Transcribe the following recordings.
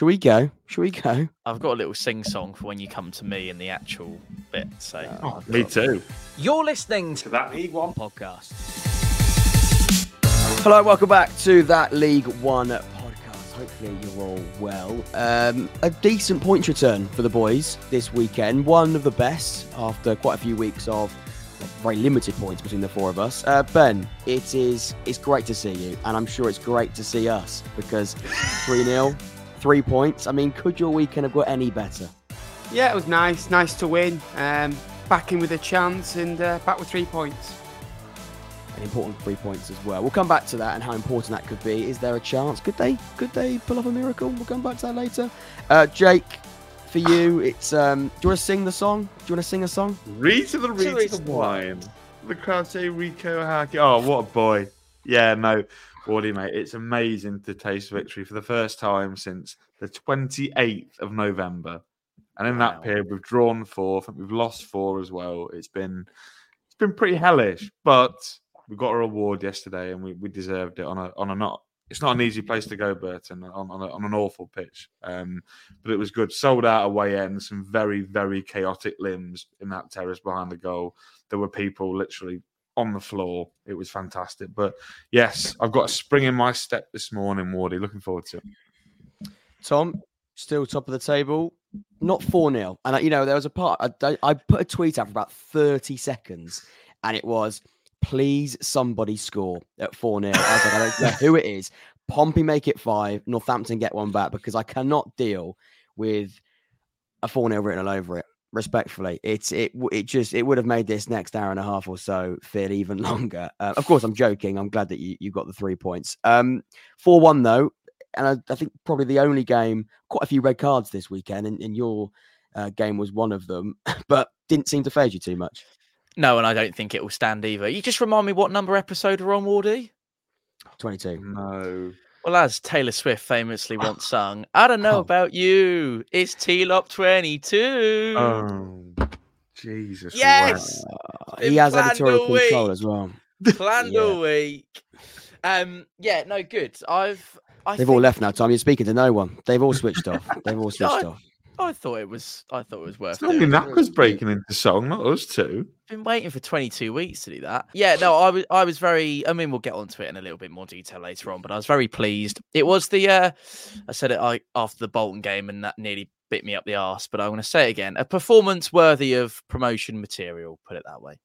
Shall we go? Shall we go? I've got a little sing song for when you come to me in the actual bit. So, oh, me too. You're listening to that League One podcast. Hello, welcome back to that League One podcast. Hopefully, you're all well. Um, a decent points return for the boys this weekend. One of the best after quite a few weeks of very limited points between the four of us. Uh, ben, it is it's great to see you, and I'm sure it's great to see us because 3 0 three points. I mean, could your weekend have got any better? Yeah, it was nice. Nice to win. Um, back in with a chance and uh, back with three points. An important three points as well. We'll come back to that and how important that could be. Is there a chance? Could they? Could they pull off a miracle? We'll come back to that later. Uh, Jake, for you, it's. Um, do you want to sing the song? Do you want to sing a song? Read to the read to the wine. The crowd say Rico Haki. Oh, what a boy! Yeah, no. Wardy, mate, it's amazing to taste victory for the first time since the 28th of November. And in wow. that period, we've drawn four. I think we've lost four as well. It's been it's been pretty hellish, but we got a reward yesterday, and we, we deserved it on a on a not. It's not an easy place to go, Burton, on on, a, on an awful pitch. Um, but it was good. Sold out away end. Some very very chaotic limbs in that terrace behind the goal. There were people literally on the floor. It was fantastic. But yes, I've got a spring in my step this morning, Wardy. Looking forward to it. Tom, still top of the table. Not 4 0. And, you know, there was a part, I, I put a tweet out for about 30 seconds and it was, please somebody score at 4 0. I was like, I don't know who it is. Pompey make it five, Northampton get one back because I cannot deal with a 4 0 written all over it respectfully it's it it just it would have made this next hour and a half or so feel even longer. Uh, of course i'm joking. I'm glad that you, you got the three points. Um 4-1 though and I, I, think probably the only game quite a few red cards this weekend and, and your uh, game was one of them but didn't seem to phase you too much. No and i don't think it will stand either. You just remind me what number episode we're on wardy? 22 no well, as Taylor Swift famously once sung, I don't know oh. about you. It's T-Lop 22. Oh, Jesus. Yes. Wow. He has editorial control as well. Planned yeah. a week. Um, yeah, no, good. I've. I They've think... all left now, Tom. You're speaking to no one. They've all switched off. They've all switched off. I thought it was. I thought it was worth. It's normally Knackers breaking into song, not us two. Been waiting for 22 weeks to do that. Yeah, no, I was. I was very. I mean, we'll get onto it in a little bit more detail later on, but I was very pleased. It was the. uh I said it I, after the Bolton game, and that nearly bit me up the arse. But I'm going to say it again: a performance worthy of promotion material. Put it that way.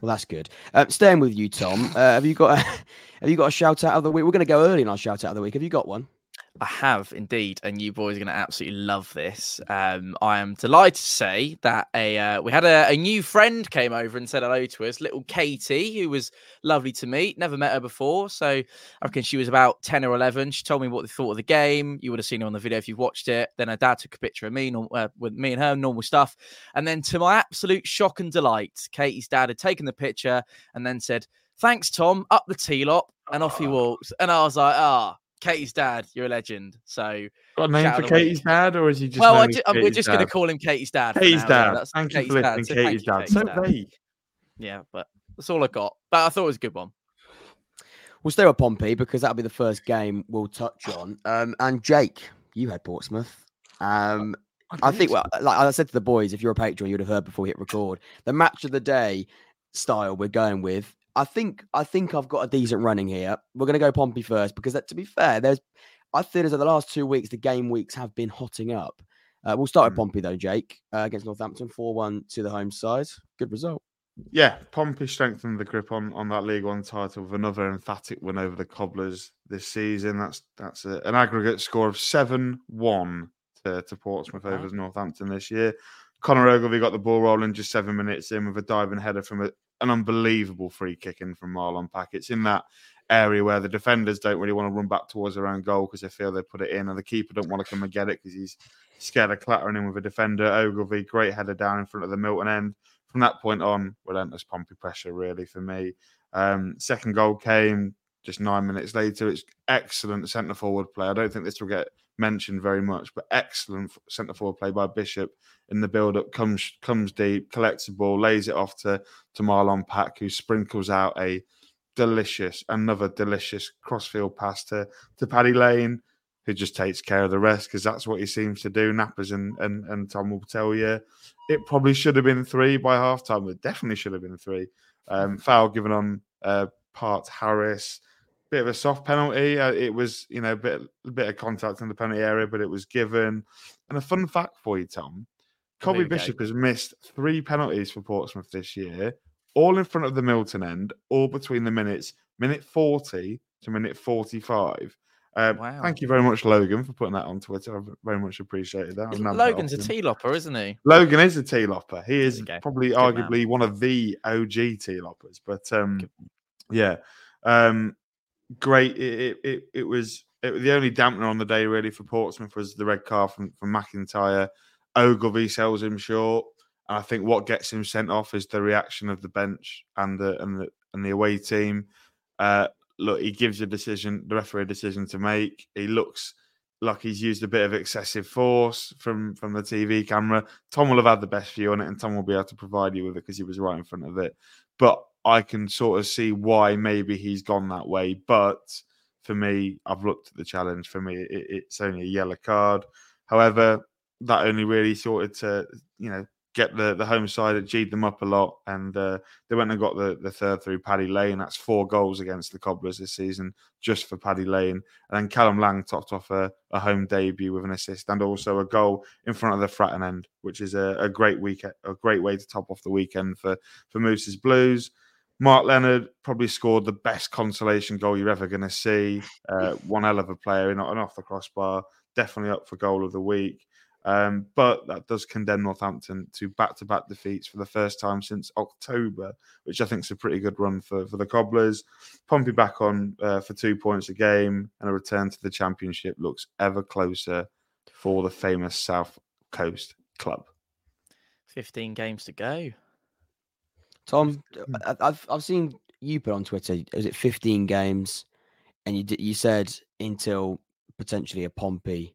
Well, that's good. Um, staying with you, Tom. Uh, have you got a, have you got a shout out of the week? We're going to go early in our shout out of the week. Have you got one? I have indeed, and you boys are going to absolutely love this. Um, I am delighted to say that a uh, we had a, a, new friend came over and said hello to us, little Katie, who was lovely to meet. Never met her before, so I reckon she was about ten or eleven. She told me what they thought of the game. You would have seen her on the video if you've watched it. Then her dad took a picture of me uh, with me and her, normal stuff. And then, to my absolute shock and delight, Katie's dad had taken the picture and then said, "Thanks, Tom. Up the T-Lop." And off he walks. And I was like, ah, Katie's dad, you're a legend. So, got a name for Katie's dad, or is he just? Well, I we're just going to call him Katie's dad. Katie's dad. That's Thank Katie's you for listening, Katie's dad. Katie's so dad. vague. Yeah, but that's all I got. But I thought it was a good one. We'll stay with Pompey because that'll be the first game we'll touch on. Um, and Jake, you had Portsmouth. Um, I, I think, well, like I said to the boys, if you're a patron, you'd have heard before we hit record. The match of the day style we're going with I think I think I've got a decent running here. We're going to go Pompey first because, that, to be fair, there's I feel as though the last two weeks the game weeks have been hotting up. Uh, we'll start with Pompey though, Jake, uh, against Northampton, four-one to the home side. Good result. Yeah, Pompey strengthened the grip on, on that League One title with another emphatic win over the Cobblers this season. That's that's a, an aggregate score of seven-one to, to Portsmouth wow. over Northampton this year. Conor Ogilvie got the ball rolling just seven minutes in with a diving header from a, an unbelievable free kick in from Marlon Pack. It's in that area where the defenders don't really want to run back towards their own goal because they feel they put it in, and the keeper don't want to come and get it because he's scared of clattering in with a defender. Ogilvie, great header down in front of the Milton end. From that point on, relentless Pompey pressure really for me. Um, second goal came just nine minutes later. It's excellent centre forward play. I don't think this will get mentioned very much, but excellent centre forward play by Bishop in the build up. Comes comes deep, collects the ball, lays it off to to Marlon Pack, who sprinkles out a delicious, another delicious crossfield pass to to Paddy Lane, who just takes care of the rest because that's what he seems to do. Nappers and, and and Tom will tell you it probably should have been three by half time. It definitely should have been three. Um, foul given on uh, part Harris. Bit of a soft penalty. Uh, it was, you know, a bit, a bit of contact in the penalty area, but it was given. And a fun fact for you, Tom Colby Bishop has missed three penalties for Portsmouth this year, all in front of the Milton end, all between the minutes, minute 40 to minute 45. Uh, wow. Thank you very much, Logan, for putting that on Twitter. I very much appreciated that. Logan's a tea lopper, isn't he? Logan is a tea lopper. He is probably Good arguably man. one of the OG tea loppers. But um, yeah, um, great. It, it, it, was it, the only dampener on the day really for Portsmouth was the red card from, from McIntyre. Ogilvie sells him short. And I think what gets him sent off is the reaction of the bench and the and the and the away team. Uh, look, he gives a decision, the referee decision to make. He looks like he's used a bit of excessive force from from the TV camera. Tom will have had the best view on it, and Tom will be able to provide you with it because he was right in front of it. But I can sort of see why maybe he's gone that way. But for me, I've looked at the challenge. For me, it, it's only a yellow card. However, that only really sorted to you know get the, the home side that G'd them up a lot, and uh, they went and got the, the third through Paddy Lane. That's four goals against the Cobblers this season, just for Paddy Lane. And then Callum Lang topped off a, a home debut with an assist and also a goal in front of the Fratton end, which is a, a great week, a great way to top off the weekend for for Moose's Blues. Marc Leonard probably scored the best consolation goal you're ever going to see. Uh, one hell of a player, not an off the crossbar, definitely up for goal of the week. Um, but that does condemn Northampton to back-to-back defeats for the first time since October, which I think is a pretty good run for, for the Cobblers. Pompey back on uh, for two points a game, and a return to the Championship looks ever closer for the famous South Coast club. Fifteen games to go. Tom, hmm. I've I've seen you put on Twitter. Is it fifteen games? And you you said until potentially a Pompey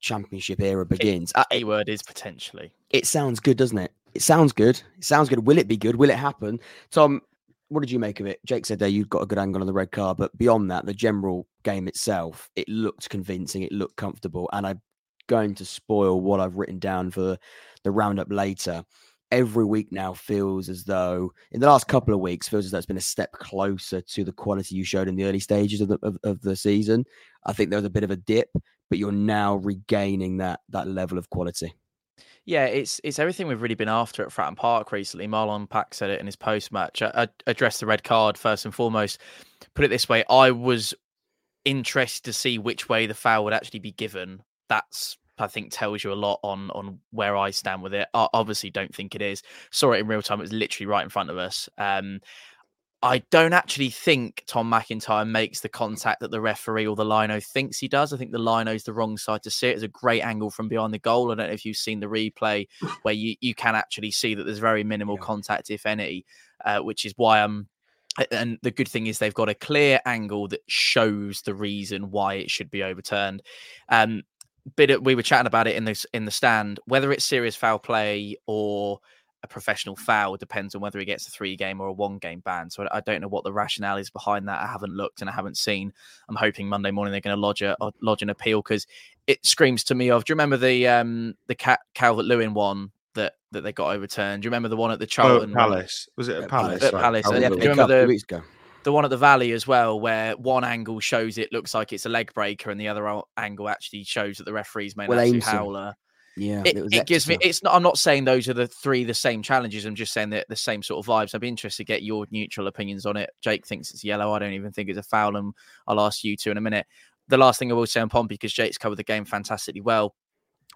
championship era begins. A word is potentially. It sounds good, doesn't it? It sounds good. It sounds good. Will it be good? Will it happen? Tom, what did you make of it? Jake said there you've got a good angle on the red card, but beyond that, the general game itself, it looked convincing. It looked comfortable, and I'm going to spoil what I've written down for the roundup later. Every week now feels as though, in the last couple of weeks, feels as though it's been a step closer to the quality you showed in the early stages of the of, of the season. I think there was a bit of a dip, but you're now regaining that that level of quality. Yeah, it's it's everything we've really been after at Fratton Park recently. Marlon Pack said it in his post match. I, I addressed the red card first and foremost. Put it this way, I was interested to see which way the foul would actually be given. That's I think tells you a lot on on where I stand with it. I obviously don't think it is. Saw it in real time. It was literally right in front of us. Um, I don't actually think Tom McIntyre makes the contact that the referee or the lino thinks he does. I think the lino is the wrong side to see it. It's a great angle from behind the goal. I don't know if you've seen the replay where you, you can actually see that there's very minimal yeah. contact, if any, uh, which is why I'm. And the good thing is they've got a clear angle that shows the reason why it should be overturned. Um, but we were chatting about it in this in the stand, whether it's serious foul play or a professional foul depends on whether he gets a three game or a one game ban. So I don't know what the rationale is behind that. I haven't looked and I haven't seen. I'm hoping Monday morning they're going to lodge a lodge an appeal because it screams to me of. Do you remember the um the cat Calvert Lewin one that that they got overturned? Do you remember the one at the Charlton oh, Palace? Was it a Palace? At Palace. Yeah, do you remember the the one at the Valley as well, where one angle shows it looks like it's a leg breaker, and the other angle actually shows that the referee's made well, an howler. Yeah, it, it, it gives me. It's not. I'm not saying those are the three the same challenges. I'm just saying that the same sort of vibes. I'd be interested to get your neutral opinions on it. Jake thinks it's yellow. I don't even think it's a foul, and I'll ask you two in a minute. The last thing I will say on Pompey because Jake's covered the game fantastically well,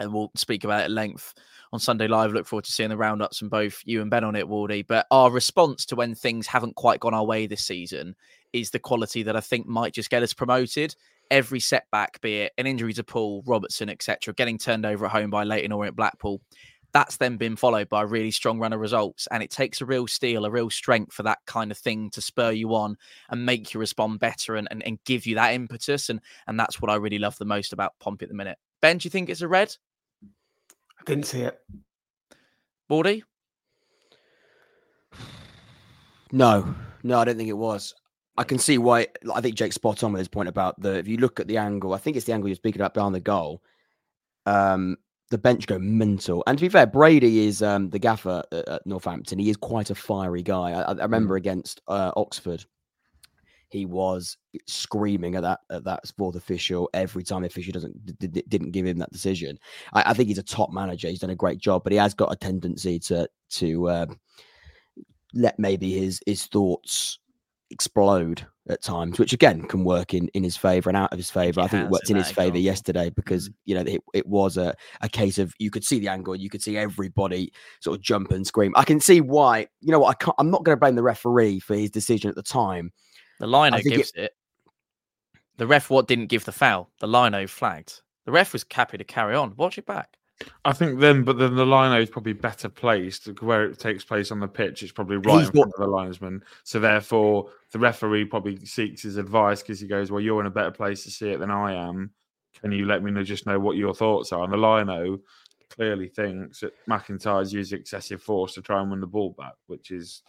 and we'll speak about it at length on Sunday Live. Look forward to seeing the roundups and both you and Ben on it, Wardy. But our response to when things haven't quite gone our way this season is the quality that I think might just get us promoted every setback, be it an injury to Poole, Robertson, etc., getting turned over at home by Leyton or at Blackpool, that's then been followed by a really strong run of results. And it takes a real steel, a real strength for that kind of thing to spur you on and make you respond better and, and, and give you that impetus. And and that's what I really love the most about Pompey at the minute. Ben, do you think it's a red? I didn't see it. Baldy? No, no, I don't think it was. I can see why. I think Jake's spot on with his point about the. If you look at the angle, I think it's the angle you're speaking about behind the goal. Um, the bench go mental. And to be fair, Brady is um, the gaffer at, at Northampton. He is quite a fiery guy. I, I remember against uh, Oxford, he was screaming at that at that fourth official every time the official doesn't d- didn't give him that decision. I, I, think he's a top manager. He's done a great job, but he has got a tendency to to um, let maybe his his thoughts explode at times, which again can work in in his favor and out of his favor. I think it worked in, his favor yesterday because mm. you know it, it was a, a case of you could see the angle, you could see everybody sort of jump and scream. I can see why. You know what? I can't, I'm not going to blame the referee for his decision at the time. The liner gives it, it. The ref what didn't give the foul. The lino flagged. The ref was happy to carry on. Watch it back. I think then, but then the lino is probably better placed where it takes place on the pitch. It's probably right He's in front of the linesman. So therefore, the referee probably seeks his advice because he goes, "Well, you're in a better place to see it than I am. Can you let me know just know what your thoughts are?" And the lino clearly thinks that McIntyre's used excessive force to try and win the ball back, which is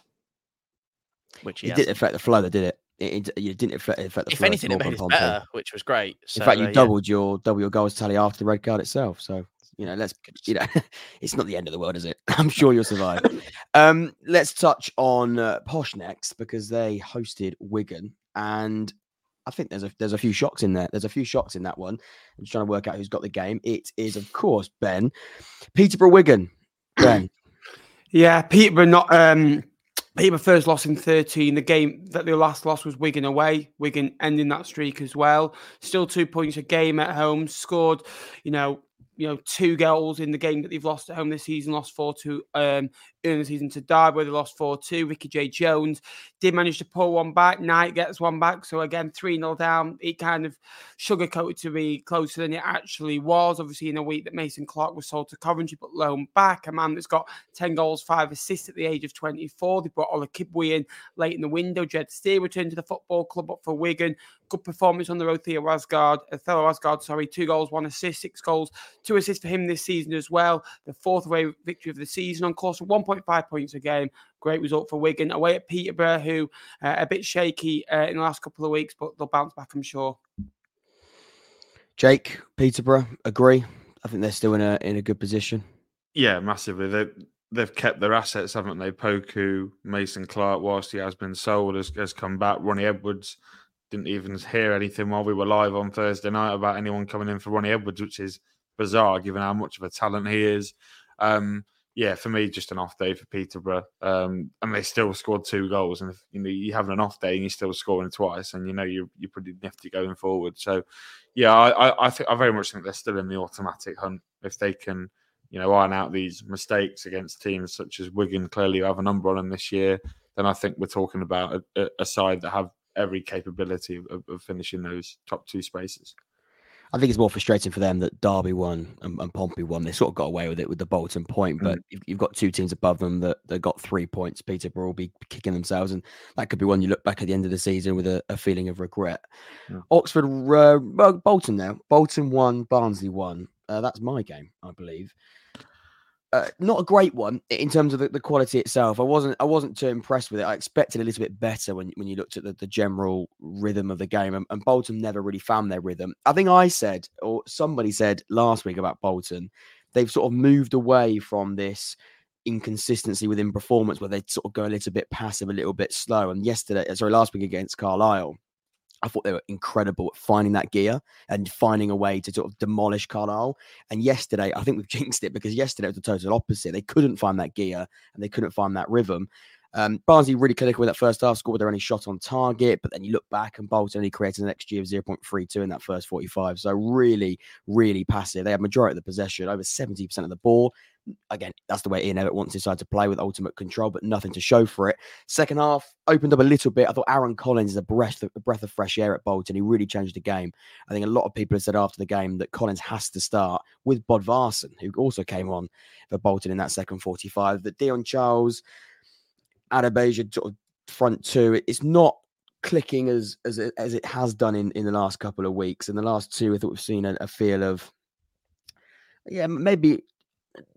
which he it didn't affect the flow, did it? It, it, it didn't affect, affect the. If anything, it made it better, which was great. So, in fact, you uh, doubled yeah. your double your goals tally after the red card itself. So you know, let's you know, it's not the end of the world, is it? I'm sure you'll survive. um, let's touch on uh, Posh next because they hosted Wigan, and I think there's a there's a few shocks in there. There's a few shocks in that one. I'm just trying to work out who's got the game. It is, of course, Ben, Peterborough, Wigan. Ben. yeah, Peterborough not um Peterborough first loss in 13. The game that their last loss was Wigan away. Wigan ending that streak as well. Still two points a game at home. Scored, you know, you know, two goals in the game that they've lost at home this season, lost 4 2 um, in the season to Derby, where they lost 4 2. Ricky-Jade Jones did manage to pull one back. Knight gets one back. So again, 3 0 down. It kind of sugarcoated to be closer than it actually was. Obviously, in a week that Mason Clark was sold to Coventry, but loaned back. A man that's got 10 goals, 5 assists at the age of 24. They brought Ola Kibwe in late in the window. Jed Steer returned to the football club up for Wigan. Good performance on the road. Theo Aasgaard, Othello uh, Aasgaard, sorry, two goals, one assist, six goals, two assists for him this season as well. The fourth away victory of the season on course for 1.5 points a game. Great result for Wigan away at Peterborough, who uh, a bit shaky uh, in the last couple of weeks, but they'll bounce back, I'm sure. Jake, Peterborough, agree. I think they're still in a in a good position. Yeah, massively. They they've kept their assets, haven't they? Poku, Mason Clark, whilst he has been sold, has, has come back. Ronnie Edwards didn't even hear anything while we were live on Thursday night about anyone coming in for Ronnie Edwards, which is bizarre given how much of a talent he is. Um, yeah, for me, just an off day for Peterborough. Um, and they still scored two goals. And you know you're having an off day and you're still scoring twice, and you know you're you're pretty nifty going forward. So, yeah, I I, I think I very much think they're still in the automatic hunt if they can, you know, iron out these mistakes against teams such as Wigan. Clearly, have a number on them this year. Then I think we're talking about a, a side that have every capability of, of, finishing those top two spaces. I think it's more frustrating for them that Derby won and, and Pompey won. They sort of got away with it with the Bolton point, but mm. you've got two teams above them that, that got three points. Peterborough will be kicking themselves, and that could be one you look back at the end of the season with a, a feeling of regret. Yeah. Oxford, uh, well, Bolton now. Bolton won, Barnsley won. Uh, that's my game, I believe uh, not a great one in terms of the, the, quality itself. I wasn't I wasn't too impressed with it. I expected a little bit better when when you looked at the, the general rhythm of the game, and, and, Bolton never really found their rhythm. I think I said, or somebody said last week about Bolton, they've sort of moved away from this inconsistency within performance where they sort of go a little bit passive, a little bit slow. And yesterday, sorry, last week against Carlisle, I thought they were incredible at finding that gear and finding a way to sort of demolish Carlisle. And yesterday, I think we've jinxed it because yesterday was the total opposite. They couldn't find that gear and they couldn't find that rhythm. Um, Barnsley really clinical with that first half, scored their only shot on target, but then you look back and Bolton only created an XG of 0.32 in that first 45. So really, really passive. They had majority of the possession, over 70% of the ball again, that's the way Ian Evatt wants his side to play with ultimate control, but nothing to show for it. Second half opened up a little bit. I thought Aaron Collins is a breath, of, a breath of fresh air at Bolton. He really changed the game. I think a lot of people have said after the game that Collins has to start with Bodvarsson, who also came on for Bolton in that second 45. That Dion Charles, Adeboyejo sort of front two, it's not clicking as as it, as it has done in in the last couple of weeks. In the last two, I thought we've seen a, a feel of yeah, maybe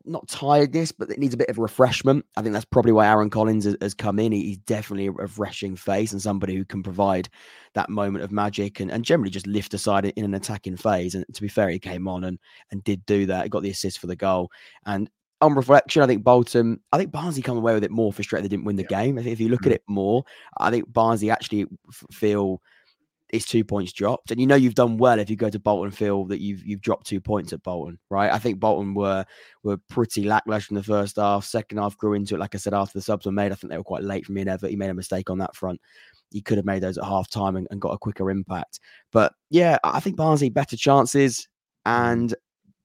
not tiredness, but it needs a bit of refreshment. I think that's probably why Aaron Collins has, has come in. He's definitely a refreshing face and somebody who can provide that moment of magic and, and generally just lift aside in an attacking phase. And to be fair, he came on and and did do that. He got the assist for the goal. And on reflection, I think Bolton, I think Barnsley come away with it more frustrated they didn't win the yeah. game. I think if you look mm-hmm. at it more, I think Barnsley actually feel it's two points dropped. And you know you've done well if you go to Bolton and feel that you've you've dropped two points at Bolton, right? I think Bolton were were pretty lackluster in the first half. Second half grew into it, like I said, after the subs were made. I think they were quite late for me and Evatt. He made a mistake on that front. He could have made those at half time and, and got a quicker impact. But yeah, I think Barnsley better chances. And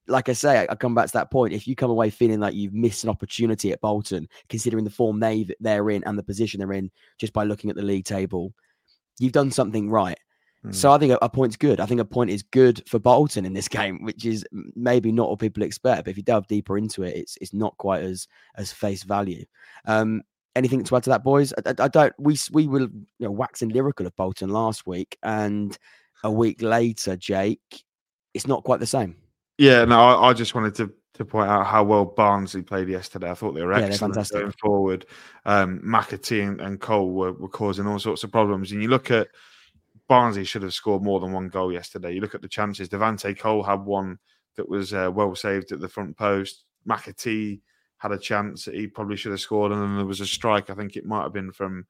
like I say, I, come back to that point. If you come away feeling like you've missed an opportunity at Bolton, considering the form they they're in and the position they're in, just by looking at the league table, you've done something right. So mm. I think a, a, point's good. I think a point is good for Bolton in this game, which is maybe not what people expect. But if you delve deeper into it, it's it's not quite as as face value. Um, anything to add to that, boys? I, I, I don't. We we were you know, waxing lyrical of Bolton last week, and a week later, Jake, it's not quite the same. Yeah, no, I, I just wanted to to point out how well Barnsley played yesterday. I thought they were excellent yeah, going forward. Um, McAtee and, and Cole were, were causing all sorts of problems, and you look at Barnsley should have scored more than one goal yesterday. You look at the chances. Devante Cole had one that was uh, well saved at the front post. McAtee had a chance that he probably should have scored, and then there was a strike. I think it might have been from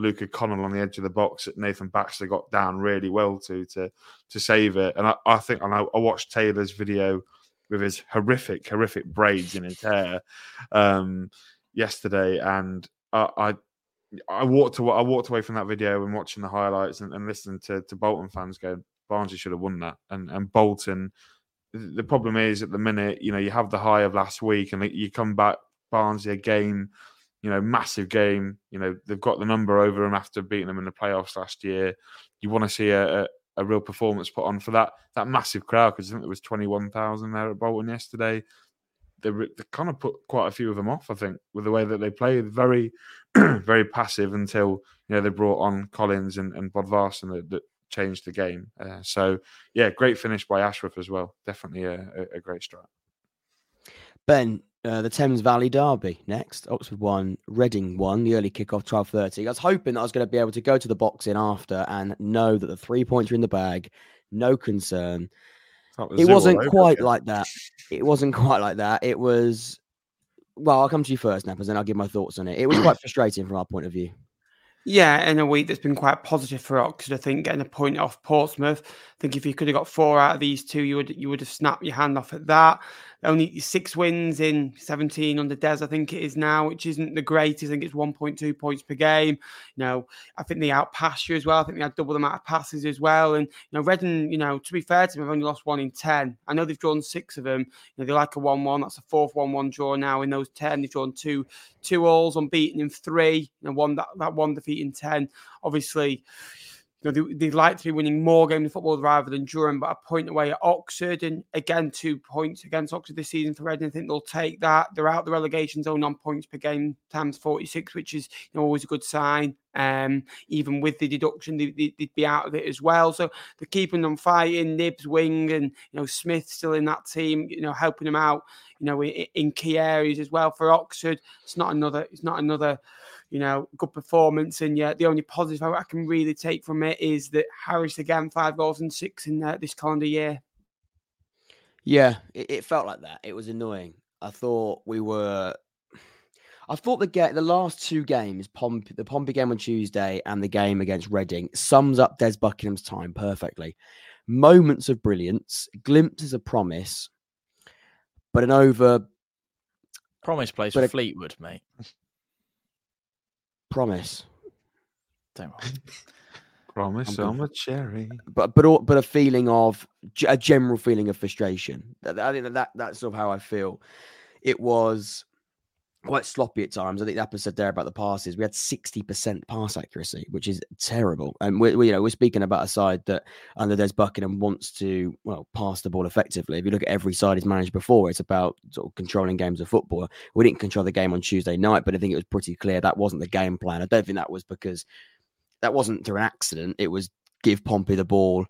Luca Connell on the edge of the box that Nathan Baxter got down really well to to to save it. And I, I think and I, I, watched Taylor's video with his horrific horrific braids in his hair um, yesterday, and I, I I walked away, I walked away from that video and watching the highlights and, and listening to, to Bolton fans going, Barnsley should have won that. And and Bolton, the problem is at the minute, you know, you have the high of last week and you come back, Barnsley a game, you know, massive game. You know, they've got the number over them after beating them in the playoffs last year. You want to see a, a, a real performance put on for that that massive crowd because I think there was twenty one thousand there at Bolton yesterday they, they kind of put quite a few of them off. I think with the way that they played, very, very passive until you know they brought on Collins and, and Bodvarsson that, that changed the game. Uh, so yeah, great finish by Ashworth as well. Definitely a, a, a great strike. Ben, uh, the Thames Valley Derby next. Oxford won, Reading won. The early kickoff, twelve thirty. I was hoping that I was going to be able to go to the boxing after and know that the three points are in the bag. No concern it wasn't quite again. like that. It wasn't quite like that. It was. Well, I'll come to you first, Nappers, and I'll give my thoughts on it. It was quite frustrating from our point of view. Yeah, in a week that's been quite positive for Oxford. I think getting a point off Portsmouth. I think if you could have got four out of these two, you would you would have snapped your hand off at that. Only six wins in 17 under Des, I think it is now, which isn't the greatest. I think it's 1.2 points per game. You know, I think they outpassed you as well. I think they had double the amount of passes as well. And, you know, Reading, you know, to be fair to them, have only lost one in 10. I know they've drawn six of them. You know, they like a 1 1. That's a fourth 1 1 draw now. In those 10, they've drawn two two alls, unbeaten in three, know, one that, that one defeat in 10. Obviously, you know, they, would like to be winning more games of football rather than Durham, but a point away at Oxford, and again, two points against Oxford this season for Reading. I think they'll take that. They're out the relegation zone on points per game times 46, which is you know, always a good sign. Um, even with the deduction, they, would they, be out of it as well. So they're keeping them fighting. Knibbs, Wing, and you know Smith still in that team. You know, helping them out. You know, in, in key areas as well for Oxford. It's not another. It's not another you know, good performance. And yeah, the only positive I can really take from it is that Harris again five goals and six in uh, this calendar year. Yeah, it, it, felt like that. It was annoying. I thought we were. I thought the get the last two games, Pomp, the Pompey game on Tuesday and the game against Reading, sums up Des Buckingham's time perfectly. Moments of brilliance, glimpses of promise, but an over. Promise plays for Fleetwood, mate. Promise. Don't worry. Promise I'm a cherry. But but but a feeling of a general feeling of frustration. I think that, that that's sort of how I feel. It was quite sloppy at times. I think Apple said there about the passes. We had 60% pass accuracy, which is terrible. And we, we, you know, we're speaking about a side that under Des Buckingham wants to, well, pass the ball effectively. If you look at every side he's managed before, it's about sort of controlling games of football. We didn't control the game on Tuesday night, but I think it was pretty clear that wasn't the game plan. I don't think that was because that wasn't through an accident. It was give Pompey the ball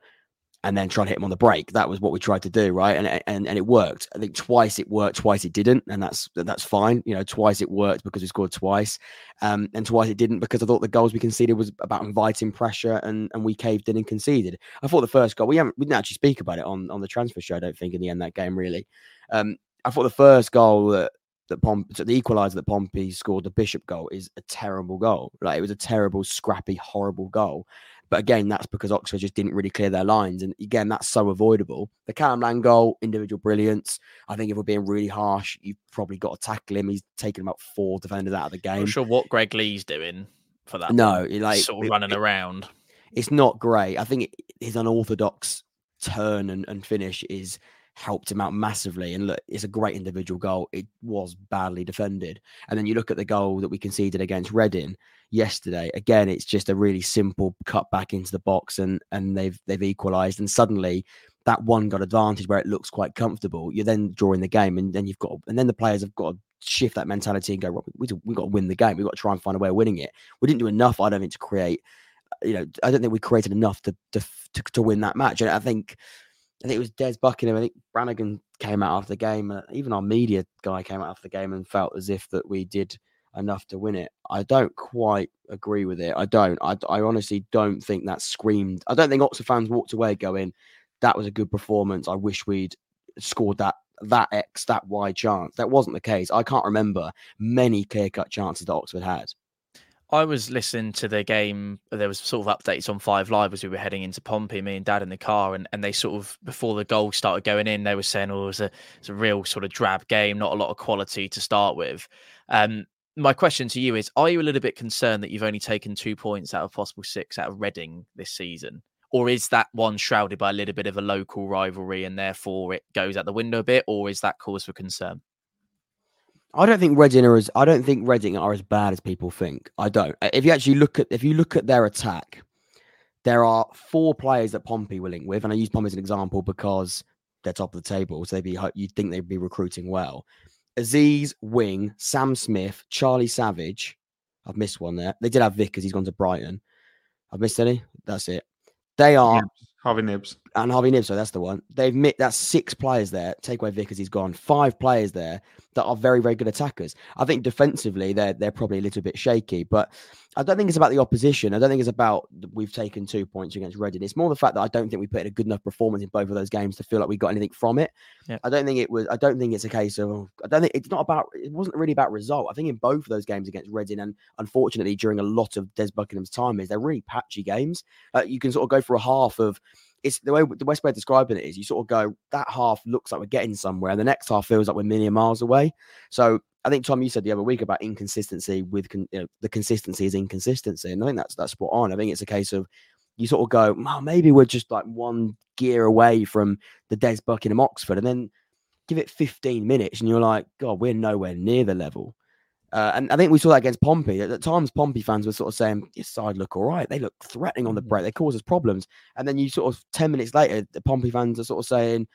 and then try to hit him on the break. That was what we tried to do, right? And and and it worked. I think twice it worked, twice it didn't, and that's that's fine. You know, twice it worked because we scored twice, um, and twice it didn't because I thought the goals we conceded was about inviting pressure, and and we caved in and conceded. I thought the first goal we haven't we didn't actually speak about it on on the transfer show. I don't think in the end that game really. Um, I thought the first goal that that Pom- so the equaliser that Pompey scored, the Bishop goal, is a terrible goal. Like it was a terrible, scrappy, horrible goal. But again, that's because Oxford just didn't really clear their lines. And again, that's so avoidable. The Callum Lang goal, individual brilliance. I think if we're being really harsh, you've probably got to tackle him. He's taken about four defenders out of the game. I'm sure what Greg Leigh's doing for that. No, like sort of it- running it- around. it's not great. I think it, his unorthodox turn and, and finish is helped him out massively. And look, it's a great individual goal. It was badly defended. And then you look at the goal that we conceded against Reading yesterday. Again, it's just a really simple cut back into the box and and they've they've equalized. And suddenly that one got advantage where it looks quite comfortable. You're then drawing the game and then you've got and then the players have got to shift that mentality and go, "Right, we, we've got to win the game. We've got to try and find a way of winning it. We didn't do enough, I don't think, to create uh, you know, I don't think we created enough to to to, to win that match. And I think I think it was Des Buckingham. I think Brannigan came out after the game. Uh, even our media guy came out after the game and felt as if that we did enough to win it. I don't quite agree with it. I don't. I, I honestly don't think that screamed. I don't think Oxford fans walked away going, "That was a good performance. I wish we'd scored that." That X, that Y chance. That wasn't the case. I can't remember many clear cut chances that Oxford had. I was listening to the game. There was sort of updates on Five Live as we were heading into Pompey, me and Dad in the car, and, and they sort of before the goal started going in, they were saying, "Oh, it was a it's a real sort of drab game, not a lot of quality to start with." Um, my question to you is: Are you a little bit concerned that you've only taken two points out of possible six out of Reading this season, or is that one shrouded by a little bit of a local rivalry and therefore it goes out the window a bit, or is that cause for concern? I don't think Reading are as I don't think Reading are as bad as people think. I don't. Uh, If you actually look at if you look at their attack, there are four players that Pompey were linked with, and I use Pompey as an example because they're top of the table, so they'd be you'd think they'd be recruiting well. Azeez, Wing, Sam Smith, Charlie Savage. I've missed one there. They did have Vickers. He's gone to Brighton. I've missed any. That's it. They are Harvey Knibbs. And Harvey Knibbs, so that's the one. They've met that's six players there. Take away Vickers, he's gone. Five players there that are very, very good attackers. I think defensively they're they're probably a little bit shaky, but I don't think it's about the opposition. I don't think it's about we've taken two points against Reading. It's more the fact that I don't think we put in a good enough performance in both of those games to feel like we got anything from it. Yeah. I don't think it was. I don't think it's a case of. I don't think it's not about. It wasn't really about result. I think in both of those games against Reading and unfortunately during a lot of Des Buckingham's time is they're really patchy games. Uh, you can sort of go for a half of it's the way the best way of describing it is you sort of go that half looks like we're getting somewhere. And the next half feels like we're million miles away. So i think tom you said the other week about inconsistency with con- you know, the consistency is inconsistency and i think that's that's spot on. I think it's a case of you sort of go oh, maybe we're just like one gear away from the des buckingham oxford and then give it 15 minutes and you're like god we're nowhere near the level uh, and I think we saw that against Pompey. At, times, Pompey fans were sort of saying, "This side look all right. They look threatening on the Mhm. break. They cause us problems." And then you sort of ten minutes later, the Pompey fans are sort of saying,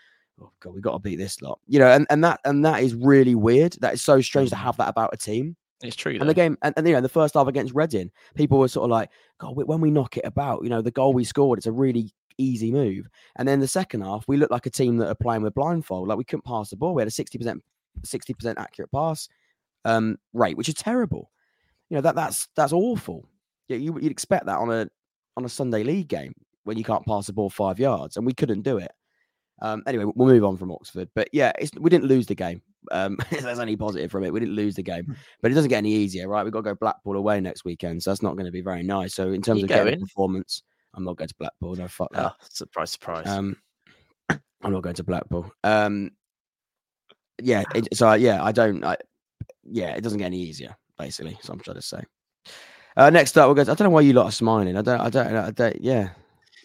"Oh God, we got to beat this lot." You know, and, and that and that is really weird. That is so strange to have that about a team. It's true. And though. the game, and, and you know, the first half against Reading, people were sort of like, "God, when we knock it about, you know, the goal we scored, it's a really easy move." And then the second half, we looked like a team that are playing with blindfold. Like we couldn't pass the ball. We had a sixty percent, sixty percent accurate pass um, rate, which is terrible. You know that that's that's awful. Yeah, you, you'd expect that on a on a Sunday league game when you can't pass the ball five yards, and we couldn't do it. Um, anyway, we'll move on from Oxford, but yeah, it's, we didn't lose the game. Um, if there's any positive from it, we didn't lose the Hmm. game, but it doesn't get any easier, right? We've got to go Blackpool away next weekend, so that's not going to be very nice. So in terms You of going? performance, I'm not going to Blackpool. No, fuck that. Oh, surprise, surprise. Um, I'm not going to Blackpool. Um, yeah. It, so yeah, I don't. I, yeah, it doesn't get any easier. Basically, so I'm trying to say. Uh, next up, we'll go. I don't know why you lot are smiling. I don't. I don't. I don't. Yeah.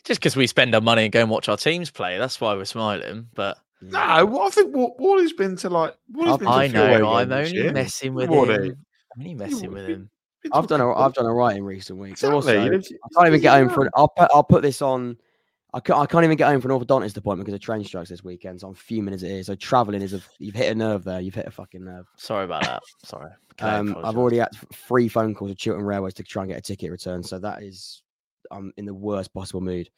Just because we spend our money and go and watch our teams play, that's why we're smiling. But No, what I think what Wally's been to like. Wally's I've- been to I a know I'm only year. messing with Wally. him. I'm only messing with him. I've done. A, couple. I've done all right in recent weeks. Exactly. Also, I can't even get home for. around. An, I'll put. I'll put this on. I can't, I can't even get home for an orthodontist appointment because of train strikes this weekend. So I'm fuming as it is. So traveling is a. You've hit a nerve there. You've hit a fucking nerve. Sorry about that. Sorry. I Um, I've already had three phone calls with Chiltern Railways to try and get a ticket returned. So that is I'm in the worst possible mood.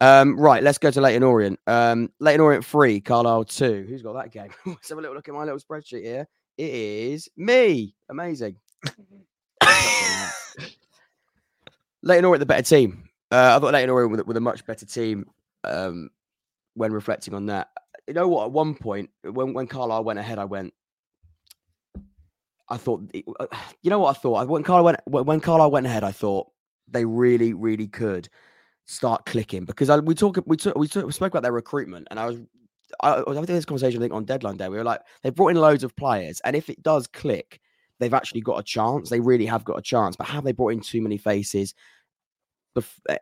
Um, right, let's go to Leyton Orient. Um, Leyton Orient three, Carlisle two. Who's got that game? let's have a little look at my little spreadsheet here. It is me. Amazing. Leyton Orient, the better team. Uh, I thought Leyton Orient with, with a much better team. Um, when reflecting on that, you know what? At one point, when when Carlisle went ahead, I went. I thought, uh, you know what I thought? When Carlisle went when Carlisle went ahead, I thought they really, really could start clicking because I, we talk we we, talk, we spoke about their recruitment, and I was I, I was having this conversation I think on deadline day. We were like, they brought in loads of players, and if it does click, they've actually got a chance. They really have got a chance. But have they brought in too many faces?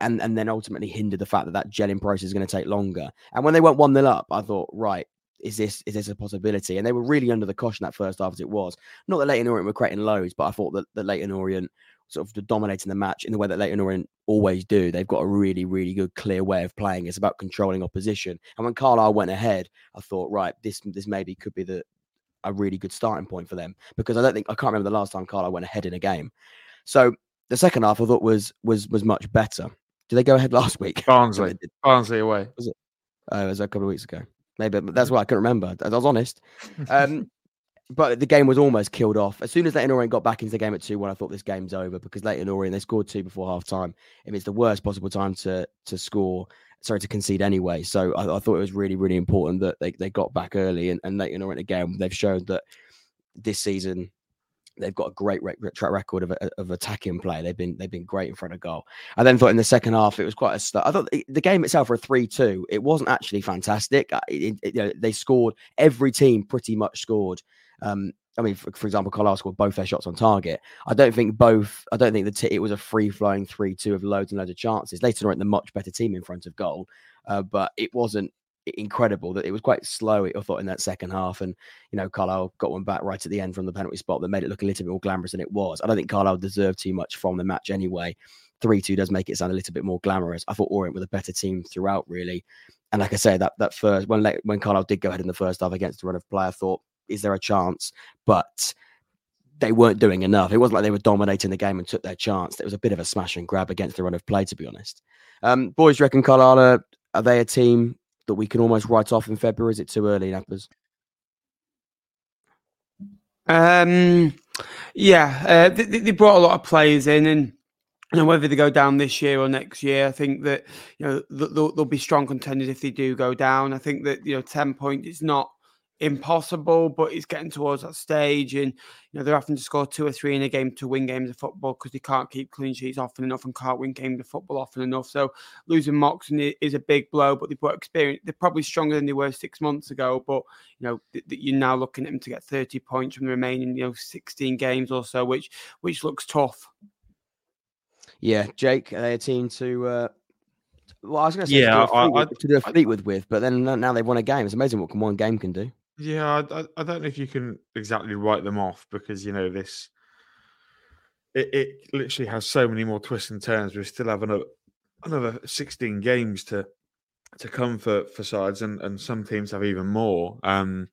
And and then ultimately hinder the fact that that gelling process is going to take longer. And when they went one nil up, I thought, right, is this is this a possibility? And they were really under the caution that first half as it was. Not that Leyton Orient were creating loads, but I thought that, that Leyton Orient sort of dominating the match in the way that Leyton Orient always do. They've got a really, really good, clear way of playing. It's about controlling opposition. And when Carlisle went ahead, I thought, right, this this maybe could be the a really good starting point for them because I don't think I can't remember the last time Carlisle went ahead in a game. So the second half I thought was was was much better. Did they go ahead last week? Barnsley. Barnsley away. Was it? Oh, it was a couple of weeks ago. Maybe that's why I couldn't remember. I was honest. Um, but the game was almost killed off. As soon as Leyton Orient got back into the game at 2 1, I thought this game's over because Leyton Orient, they scored two before half time. It it's the worst possible time to to score, sorry, to concede anyway. So I, I, thought it was really, really important that they, they got back early. And, and Leyton Orient, again, they've shown that this season they've got a great track record of, of attacking play. They've been they've been great in front of goal. I then thought in the second half it was quite a. I thought the game itself for a three two. It wasn't actually fantastic. It, it, you know, they scored. Every team pretty much scored. Um, I mean, for, for, example, Carlisle scored both their shots on target. I don't think both. I don't think the t- it was a free flowing three two of loads and loads of chances. Leyton are the much better team in front of goal, uh, but it wasn't incredible that it was quite slow, I thought, in that second half. And, you know, Carlisle got one back right at the end from the penalty spot that made it look a little bit more glamorous than it was. I don't think Carlisle deserved too much from the match anyway. 3 2 does make it sound a little bit more glamorous. I thought Orient were a better team throughout, really. And like I say, that that first, when, when Carlisle did go ahead in the first half against the run of play, I thought, is there a chance? But they weren't doing enough. It wasn't like they were dominating the game and took their chance. It was a bit of a smash and grab against the run of play, to be honest. Um, boys, reckon Carlisle are, are they a team that we can almost write off in February? Is it too early, Nappers? Um, yeah, uh, they, they, brought a lot of players in, and you know whether they go down this year or next year, I think that you know they'll, they'll be strong contenders if they do go down. I think that you know ten point is not impossible, but it's getting towards that stage, and you know they're having to score two or three in a game to win games of football because they can't keep clean sheets often enough and can't win games of football often enough. So losing Moxon is a big blow, but they've got experience. They're probably stronger than they were six months ago, but you know th- th- you're now looking at them to get 30 points from the remaining you know 16 games or so, which which looks tough. Yeah, Jake, are they a team to? Uh... Well, I was going to say yeah, to do a to do a Fleetwood with, but then now they've won a game. It's amazing what one game can do. Yeah, I, I don't know if you can exactly write them off because you know this. It, it literally has so many more twists and turns. We still have another another sixteen games to to come for for sides, and and some teams have even more. Um,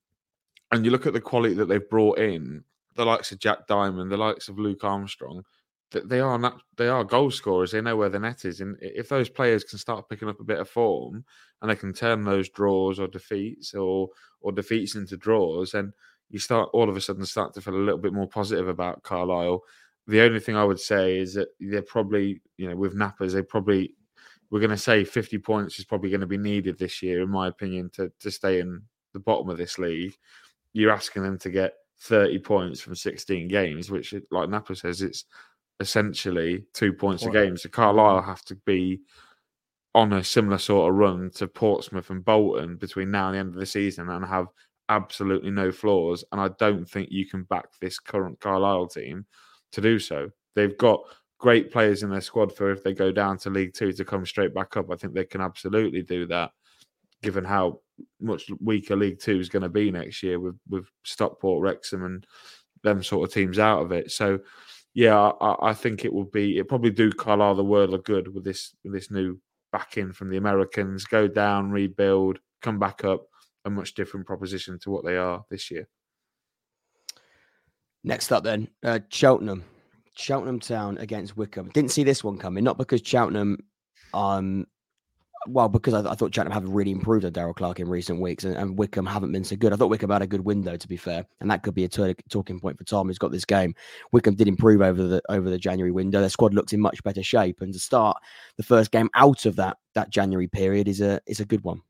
and you look at the quality that they've brought in, the likes of Jack Diamond, the likes of Luke Armstrong. They are not they are goal scorers. They know where the net is, and if those players can start picking up a bit of form, and they can turn those draws or defeats or or defeats into draws, and you start all of a sudden start to feel a little bit more positive about Carlisle. The only thing I would say is that they're probably, you know, with Nappers, they probably we're going to say 50 points is probably going to be needed this year, in my opinion, to to stay in the bottom of this league. You're asking them to get 30 points from 16 games, which, like Napper says, it's essentially two points a game. So Carlisle have to be on a similar sort of run to Portsmouth and Bolton between now and the end of the season and have absolutely no flaws. And I don't think you can back this current Carlisle team to do so. They've got great players in their squad for if they go down to League Two to come straight back up. I think they can absolutely do that, given how much weaker League Two is going to be next year with with Stockport, Wrexham, and them sort of teams out of it. So, yeah, I, I think it will be it probably do Carlisle the world of good with this with this new back in from the Americans, go down, rebuild, come back up, a much different proposition to what they are this year. Next up, then, uh, Cheltenham. Cheltenham Town against Wycombe. Didn't see this one coming, not because Cheltenham Um, well, because I, I thought Cheltenham have really improved on Darrell Clarke in recent weeks, and, and, Wycombe haven't been so good. I thought Wycombe had a good window, to be fair, and that could be a t- talking point for Tom, who's got this game. Wycombe did improve over the over the January window. Their squad looks in much better shape, and to start the first game out of that that January period is a is a good one.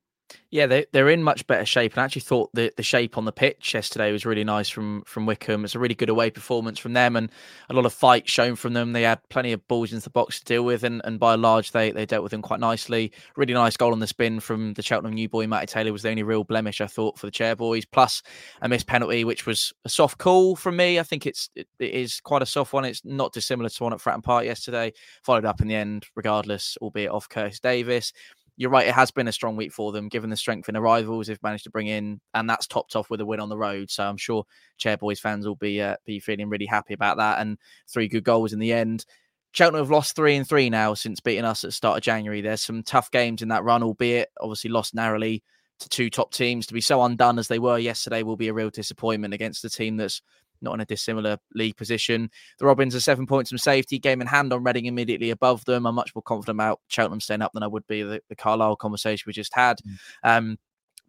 Yeah, they, they're in much better shape. And I actually thought the, the shape on the pitch yesterday was really nice from from Wycombe. It's a really good away performance from them and a lot of fight shown from them. They had plenty of balls into the box to deal with, and, and by and large, they, they dealt with them quite nicely. Really nice goal on the spin from the Cheltenham new boy, Matty Taylor, was the only real blemish, I thought, for the Chairboys. Plus a missed penalty, which was a soft call from me. I think it's it, it is quite a soft one. It's not dissimilar to one at Fratton Park yesterday. Followed up in the end, regardless, albeit off Curtis Davies you're right. It has been a strong week for them, given the strength in arrivals they've managed to bring in, and that's topped off with a win on the road. So I'm sure Chairboys fans will be uh, be feeling really happy about that. And three good goals in the end. Cheltenham have lost three and three now since beating us at the start of January. There's some tough games in that run, albeit obviously lost narrowly to two top teams. To be so undone as they were yesterday will be a real disappointment against a team that's not in a dissimilar league position. The Robins are seven points from safety, game in hand on Reading immediately above them. I'm much more confident about Cheltenham staying up than I would be the, the Carlisle conversation we just had. Mm. Um,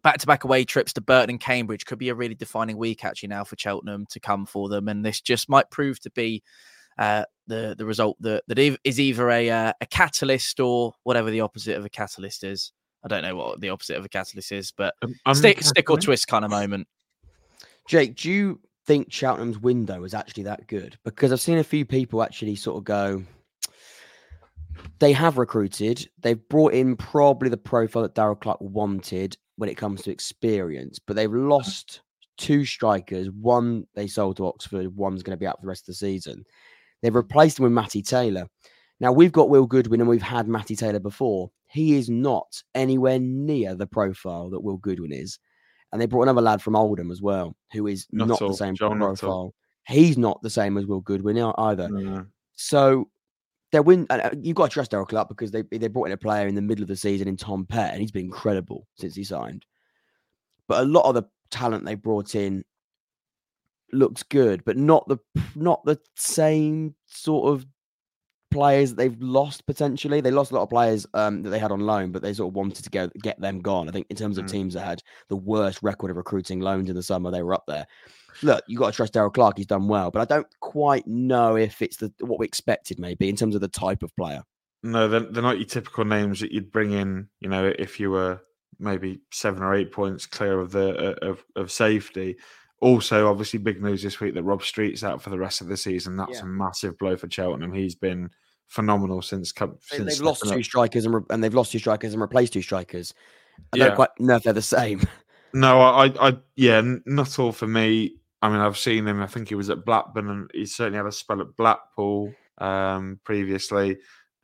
back to back away trips to Burton and Cambridge could be a really defining week actually now for Cheltenham to come for them, and this just might prove to be. Uh, the the result that that is either a uh, a catalyst or whatever the opposite of a catalyst is. I don't know what the opposite of a catalyst is, but um, stick, stick or twist kind of moment. Jake, do you think Cheltenham's window was actually that good because I've seen a few people actually sort of go. They have recruited. They've brought in probably the profile that Darrell Clarke wanted when it comes to experience, but they've lost two strikers. One they sold to Oxford. One's going to be out for the rest of the season. They've replaced him with Matty Taylor. Now we've got Will Goodwin and we've had Matty Taylor before. He is not anywhere near the profile that Will Goodwin is. And they brought another lad from Oldham as well, who is not, not the same John profile. He's not the same as Will Goodwin either. No. So they win. Uh, you've got to trust Darrell Clarke because they they brought in a player in the middle of the season in Tom Pett, and he's been incredible since he signed. But a lot of the talent they brought in looks good, but not the not the same sort of players that they've lost potentially. They lost a lot of players um, that they had on loan, but they sort of wanted to go get them gone. I think in terms of mm. teams that had the worst record of recruiting loans in the summer, they were up there. Look, you got to trust Darrell Clarke; he's done well, but I don't quite know if it's the what we expected, maybe in terms of the type of player. No, they're, they're not your typical names that you'd bring in. You know, if you were maybe seven or eight points clear of the uh, of, of safety. Also, obviously, big news this week that Rob Street's out for the rest of the season. That's yeah. a massive blow for Cheltenham. He's been phenomenal since. since they've lost two strikers and, re- and they've lost two strikers and replaced two strikers. I yeah. don't quite know if they're the same. No, I, I, yeah, not all for me. I mean, I've seen him. I think he was at Blackburn, and he certainly had a spell at Blackpool um, previously.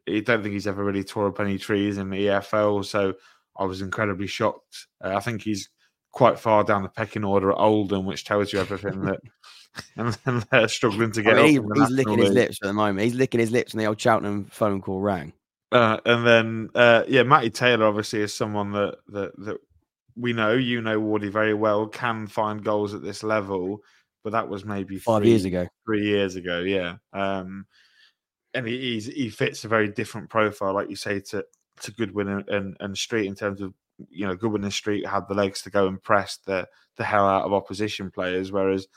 I don't think he's ever really tore up any trees in the EFL, so I was incredibly shocked. Uh, I think he's quite far down the pecking order at Oldham, which tells you everything that. and, and they're struggling to get. I mean, he, he's licking league. his lips at the moment. He's licking his lips, and the old Cheltenham phone call rang. Uh, and then, uh, yeah, Matty Taylor obviously is someone that that that we know. You know Wardy very well. Can find goals at this level, but that was maybe five three, years ago. Three years ago, yeah. Um, and he he fits a very different profile, like you say, to to Goodwin and, and, and Street in terms of you know, Goodwin and Street had the legs to go and press the the hell out of opposition players, whereas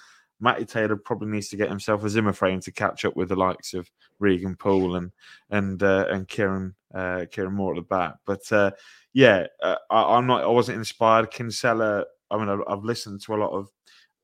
Matty Taylor probably needs to get himself a Zimmer frame to catch up with the likes of Regan Poole and and uh, and Kieran uh, Kieran Moore at the back. But uh, yeah, uh, I, am not. I wasn't inspired. Kinsella. I mean, I've, I've, listened to a lot of.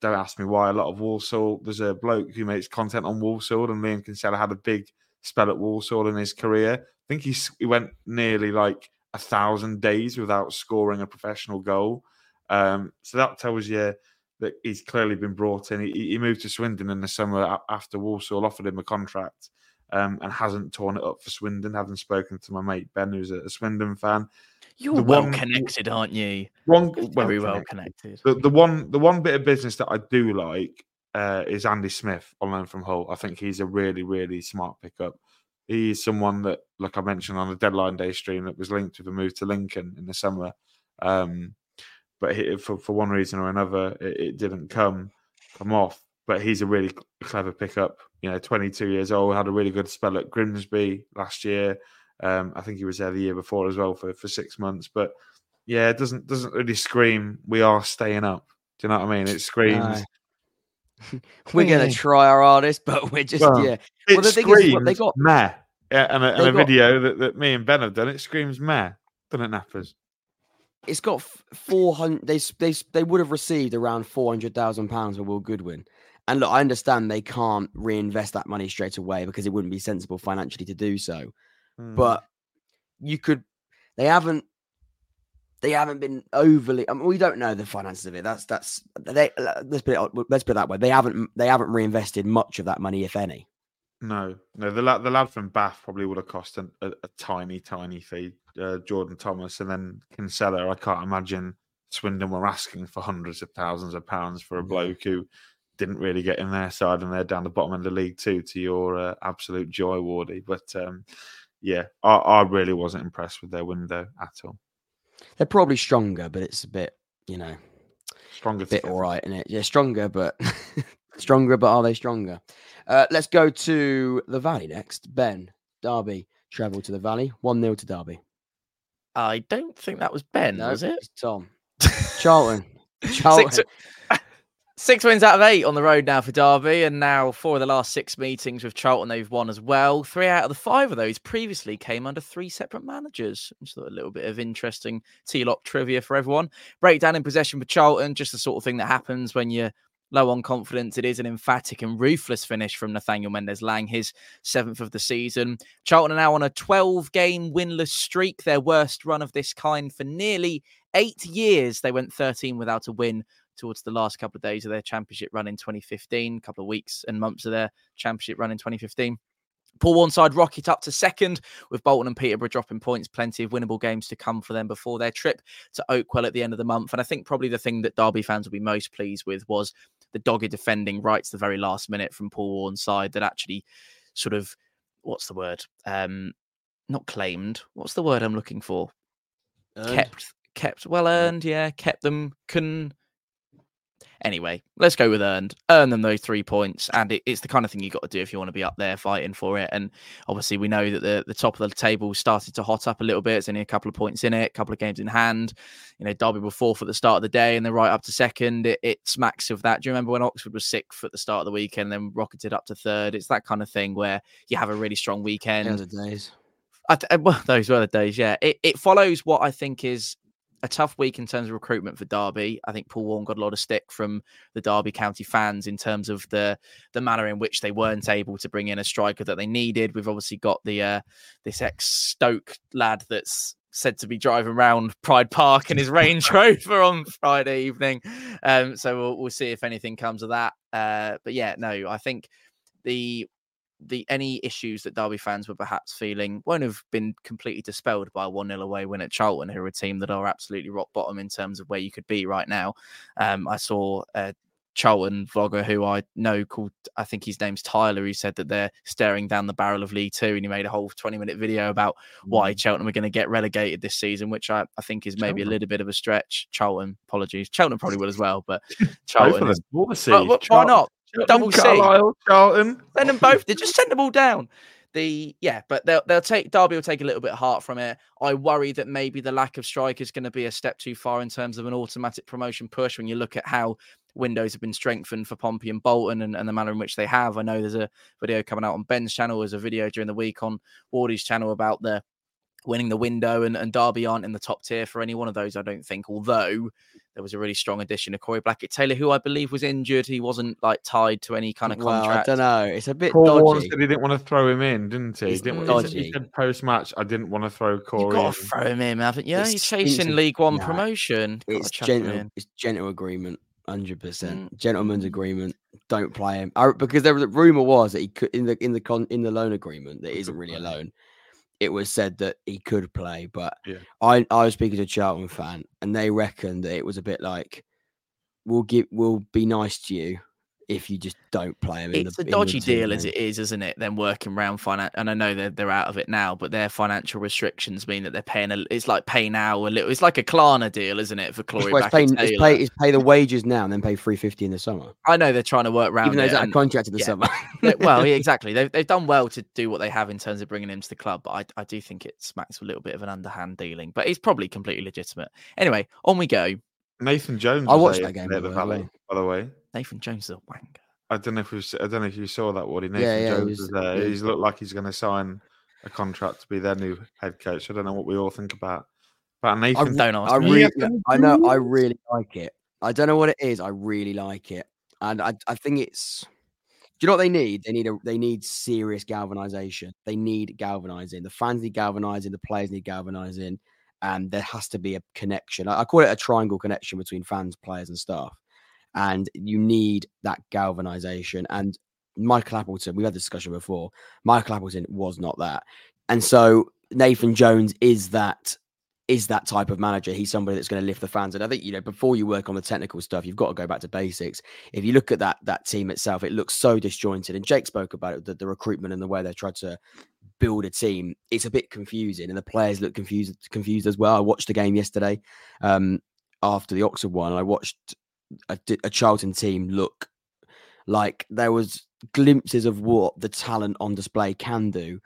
Don't ask me why. A lot of Walsall. There's a bloke who makes content on Walsall, and Liam Kinsella had a big spell at Walsall in his career. I think he he went nearly like a thousand days without scoring a professional goal. Um, so that tells you that he's clearly been brought in. He, he, moved to Swindon in the summer after Walsall offered him a contract um, and hasn't torn it up for Swindon. Having spoken to my mate Ben, who's a, Swindon fan. You're the well one, connected, aren't you? One, well very well connected. The, the, one, the one bit of business that I do like uh, is Andy Smith on loan from Hull. I think he's a really, really smart pickup he's someone that, like I mentioned on the deadline day stream, that was linked with a move to Lincoln in the summer. Um, but he, for for one reason or another, it, it, didn't come come off. But he's a really clever pickup. You know, 22 years old, had a really good spell at Grimsby last year. Um, I think he was there the year before as well for, for six months. But yeah, it doesn't doesn't really scream we are staying up. Do you know what I mean? It screams. No. we're gonna try our hardest, but we're just Well, yeah. It Well, the thing is, what they got- meh. Yeah, and a, and a got- video that, that me and Ben have done. It screams meh. Doesn't it, Nappers? It's got four hundred. They they they would have received around four hundred thousand pounds for Will Goodwin. And look, I understand they can't reinvest that money straight away because it wouldn't be sensible financially to do so. Hmm. But you could. They haven't. They haven't been overly. I mean, we don't know the finances of it. That's that's. They let's put it. Let's put it that way. They haven't. They haven't reinvested much of that money, if any. No, no. The lad, the lad from Bath probably would have cost an, a, a tiny, tiny fee. Uh, Jordan Thomas and then Kinsella. I can't imagine Swindon were asking for hundreds of thousands of pounds for a bloke who didn't really get in their side and they're down the bottom of the league too. To your uh, absolute joy, Wardy. But um, yeah, I, I really wasn't impressed with their window at all. They're probably stronger, but it's a bit. You know. Stronger, bit together. all right in it. Yeah, stronger, but stronger, but are they stronger? Uh, let's go to the Valley next. Ben, Derby, travel to the Valley. 1 0 to Derby. I don't think that was Ben, No, was it? it's Tom. Charlton. Charlton. Six, six wins out of eight on the road now for Derby, and now four of the last six meetings with Charlton they've won as well. Three out of the five of those previously came under three separate managers. Just a little bit of interesting TLOP trivia for everyone. Breakdown in possession for Charlton, just the sort of thing that happens when you're low on confidence. It is an emphatic and ruthless finish from Nathaniel Mendez-Laing, his seventh of the season. Charlton are now on a 12 game winless streak, their worst run of this kind for nearly eight years. They went 13 without a win towards the last couple of days of their championship run in 2015, a couple of weeks and months of their championship run in 2015. Paul Warne's side rocket up to second with Bolton and Peterborough dropping points. Plenty of winnable games to come for them before their trip to Oakwell at the end of the month. And I think probably the thing that Derby fans will be most pleased with was the dogged defending right to the very last minute from Paul Warne's side that actually sort of, what's the word? Um, not claimed. What's the word I'm looking for? Earned. kept kept well earned yeah kept them can anyway let's go with earned. Earn them those three points and it, it's the kind of thing you've got to do if you want to be up there fighting for it. And obviously we know that the, the top of the table started to hot up a little bit. It's only a couple of points in it a couple of games in hand. You know derby were fourth at the start of the day and they're right up to second. It, it smacks of that. Do you remember when oxford was sixth at the start of the weekend then rocketed up to third? It's that kind of thing where you have a really strong weekend. Those are days. I th- well, those were the days. Yeah, it, it follows what I think is a tough week in terms of recruitment for Derby. I think Paul Warne got a lot of stick from the Derby County fans in terms of the the manner in which they weren't able to bring in a striker that they needed. We've obviously got the uh, this ex Stoke lad that's said to be driving around Pride Park in his Range Rover on Friday evening. Um, so we'll, we'll see if anything comes of that. Uh, but yeah, no, I think the the any issues that Derby fans were perhaps feeling won't have been completely dispelled by a 1 0 away win at Charlton, who are a team that are absolutely rock bottom in terms of where you could be right now. Um, I saw a Charlton vlogger who I know called, I think his name's Tyler, who said that they're staring down the barrel of League Two, and he made a whole 20 minute video about why Cheltenham are going to get relegated this season, which I, I think is maybe a little bit of a stretch. Charlton, apologies. Cheltenham probably will as well, but Charlton. Well, why not? Double C. Oh, Carlisle, Charlton. Send them both. They just send them all down. The yeah, but they'll they'll take Derby will take a little bit of heart from it. I worry that maybe the lack of strike is going to be a step too far in terms of an automatic promotion push. When you look at how windows have been strengthened for Pompey and Bolton and, and the manner in which they have. I know there's a video coming out on Ben's channel. There's a video during the week on Wardy's channel about the winning the window and, and Derby aren't in the top tier for any one of those, I don't think. Although there was a really strong addition of Corey Blackett Taylor, who I believe was injured. He wasn't like tied to any kind of Well, I don't know. It's a bit Paul Warne dodgy. said he didn't want to throw him in, didn't he? He's Didn't, he, said, he said post match, I didn't want to throw Corey. You've Corey got in. to throw him in, haven't you? It's He's chasing gentle- League One Nah, promotion. It's chuck him gentle. It's gentle agreement. Hundred percent, Mm. gentleman's agreement. Don't play him I, because there was a rumor was that he could in the in the con in the loan agreement that He isn't really a loan. It was said that he could play, but Yeah. I I was speaking to a Charlton fan, and they reckon that it was a bit like, "We'll give, we'll be nice to you if you just don't play him. In It's the, a in the dodgy deal as it is, isn't it? Then working around finance, and I know they're they're out of it now, but their financial restrictions mean that they're paying. A, it's like pay now a little. It's like a Klarna deal, isn't it? For Chloe it's, paying, Taylor. it's, pay, it's pay the wages now and then pay three fifty in the summer, I know they're trying to work around even though it. he's out of contract in the yeah. summer. Well, yeah, exactly. They've they've done well to do what they have in terms of bringing him to the club, but I I do think it smacks a little bit of an underhand dealing. But it's probably completely legitimate. Anyway, on we go. Nathan Jones. I watched that game, yesterday at by the the way, by the way. Nathan Jones is a wanker. I don't know if we've, I don't know if you saw that, Woody. Nathan Yeah, yeah, he Jones was- was, there. yeah. He's looked like he's going to sign a contract to be their new head coach. I don't know what we all think about about I, Nathan. Don't ask I me. really, I know, I really like it. I don't know what it is. I really like it, and I, I think it's. Do you know what they need? They need a, they need serious galvanization. They need galvanizing. The fans need galvanizing. The players need galvanizing, and there has to be a connection. I, I call it a triangle connection between fans, players, and staff. And you need that galvanization. And Michael Appleton, we've had this discussion before. Michael Appleton was not that, and so Nathan Jones is that is that type of manager. He's somebody that's going to lift the fans. And I think, you know, before you work on the technical stuff, you've got to go back to basics. If you look at that that team itself, it looks so disjointed. And Jake spoke about it, the, the recruitment and the way they tried to build a team. It's a bit confusing, and the players look confused confused as well. I watched the game yesterday um, after the Oxford one, I watched a, a Charlton team look. Like there was glimpses of what the talent on display can do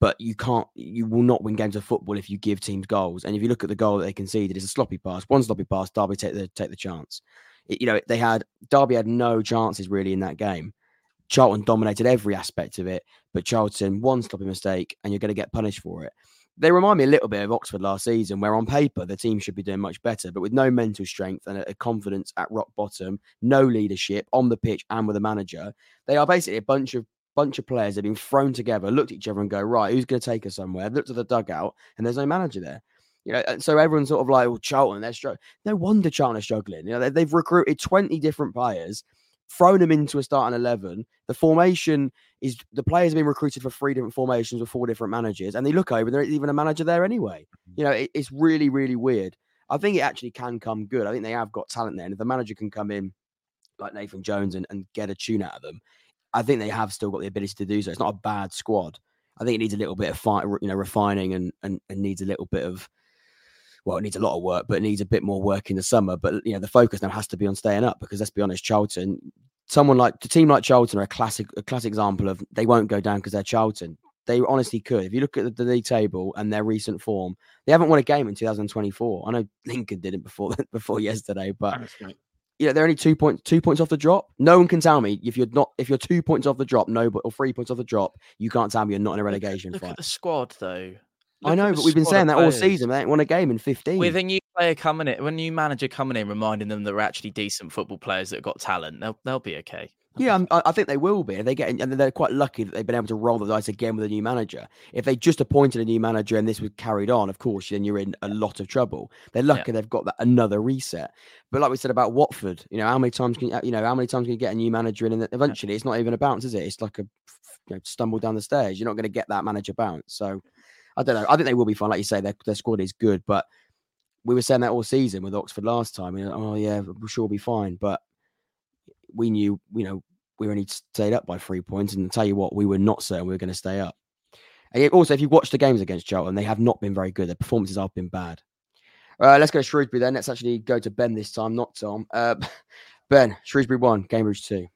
but you can't you will not win games of football if you give teams goals. And if you look at the goal that they conceded it's a sloppy pass one sloppy pass derby take the take the chance. It- you know they had derby had no chances really in that game. Charlton dominated every aspect of it but charlton one sloppy mistake and you're going to get punished for it they remind me a little bit of oxford last season where on paper the team should be doing much better but with no mental strength and a, confidence at rock bottom no leadership on the pitch and with a manager they are basically a bunch of bunch of players that have been thrown together, looked at each other and go, right, who's going to take us somewhere? Looked at the dugout and there's no manager there. You know, so everyone's sort of like, well, Charlton, they're struggling. No wonder Charlton are struggling. You know, they've recruited 20 different players, thrown them into a starting 11. The formation is the players have been recruited for three different formations with four different managers, and they look over, there isn't even a manager there anyway. Mm. You know, it, it's really, really weird. I think it actually can come good. I think they have got talent there. And if the manager can come in like Nathan Jones and, and get a tune out of them, I think they have still got the ability to do so. It's not a bad squad. I think it needs a little bit of fight, you know, refining and and, and needs a little bit of well, it needs a lot of work, but it needs a bit more work in the summer. But you know, the focus now has to be on staying up because let's be honest, Charlton, someone like the team like Charlton are a classic a classic example of they won't go down because they're Charlton. They honestly could. If you look at the, the league table and their recent form, they haven't won a game in 2024. I know Lincoln did it before before yesterday, but you know, they're only two points two points off the drop. No one can tell me if you're not if you're two points off the drop, no, but or three points off the drop, you can't tell me you're not in a Look at- relegation Look fight. at the squad, though. I know, but we've been saying that all players. season. They ain't won a game in 15. With a new player coming in, when a new manager coming in, reminding them that they're actually decent football players that have got talent, they'll they'll be okay. yeah, I'm- I, think they will be. They get, and they're quite lucky that they've been able to roll the dice again with a new manager. If they just appointed a new manager and this was carried on, of course, then you're in a lot of trouble. They're lucky they've got that another reset. But like we said about Watford, you know, how many times can you, you know, how many times can you get a new manager in, and eventually it's not even a bounce, is it? It's like a you know, stumble down the stairs. You're not going to get that manager bounce. So I don't know. I think they will be fine. Like you say, their their squad is good, but we were saying that all season with Oxford last time. You know, oh yeah, we're sure we'll be fine, but we knew, you know, we only stayed up by three points. And tell you what, we were not certain we were going to stay up. And also, if you watch the games against Charlton, they have not been very good. Their performances have been bad. Uh, let's go to Shrewsbury then. Let's actually go to Ben this time, not Tom. Uh, ben, Shrewsbury one, Cambridge two.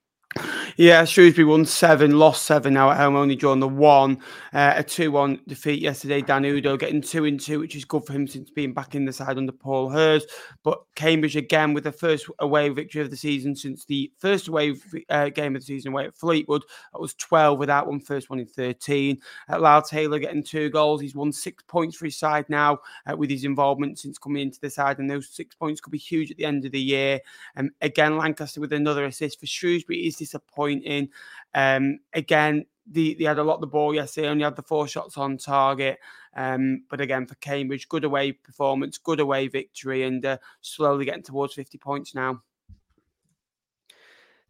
Yeah, Shrewsbury won seven, lost seven now at home, only drawn the one. Uh, a 2 1 defeat yesterday. Dan Udoh getting two and two, which is good for him since being back in the side under Paul Hurst. But Cambridge again with the first away victory of the season since the first away uh, game of the season away at Fleetwood. That was 12 without one, first one in 13. Uh, Lyle Taylor getting two goals. He's won six points for his side now uh, with his involvement since coming into the side. And those six points could be huge at the end of the year. And again, Lancaster with another assist for Shrewsbury is disappointing. Um, again, the, they had a lot of the ball yesterday, only had the four shots on target. Um, but again, for Cambridge, good away performance, good away victory, and uh, slowly getting towards 50 points now.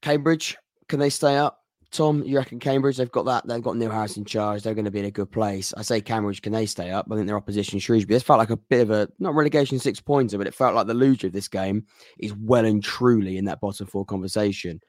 Cambridge, can they stay up? Tom, you reckon Cambridge? They've got that. They've got Harris in charge. They're going to be in a good place. I say Cambridge, can they stay up? I think their opposition, Shrewsbury. This felt like a bit of a not relegation six pointer, but it felt like the loser of this game is well and truly in that bottom four conversation.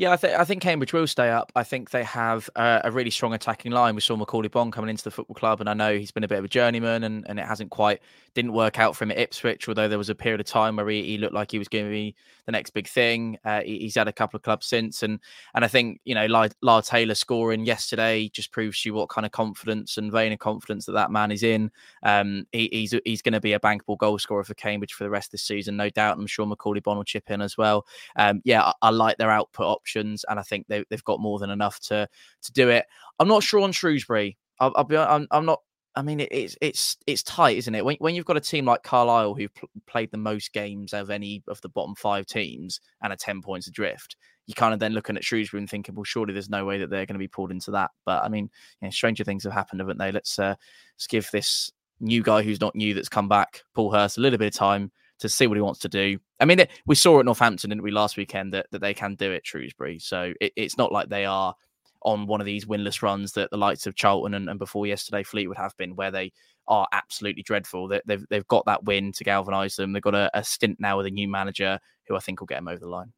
Yeah, I think I think Cambridge will stay up. I think they have uh, a really strong attacking line. We saw Macaulay Bonne coming into the football club, and I know he's been a bit of a journeyman, and, and it hasn't quite didn't work out for him at Ipswich. Although there was a period of time where he, he looked like he was going to be the next big thing. Uh, he, he's had a couple of clubs since, and and I think you know Lyle, Taylor scoring yesterday just proves you what kind of confidence and vein of confidence that that man is in. Um, he, he's he's going to be a bankable goal scorer for Cambridge for the rest of the season, no doubt. I'm sure Macaulay Bonne will chip in as well. Um, yeah, I, I like their output options, and I think they, have got more than enough to to do it. I'm not sure on Shrewsbury. I'll, I'll be. I'm, I'm, not. I mean, it, it's it's it's tight, isn't it? When when you've got a team like Carlisle who pl- played the most games of any of the bottom five teams and are ten points adrift, you kind of then looking at Shrewsbury and thinking, well, surely there's no way that they're going to be pulled into that. But I mean, you know, stranger things have happened, haven't they? Let's uh, let's give this new guy who's not new that's come back, Paul Hurst, a little bit of time to see what he wants to do. I mean, we saw at Northampton, didn't we, last weekend that, that they can do it, Shrewsbury. So it, it's not like they are on one of these winless runs that the likes of Charlton and, and before yesterday Fleetwood have been, where they are absolutely dreadful. They, they've they've got that win to galvanise them. They've got a, a, stint now with a new manager who I think will get them over the line.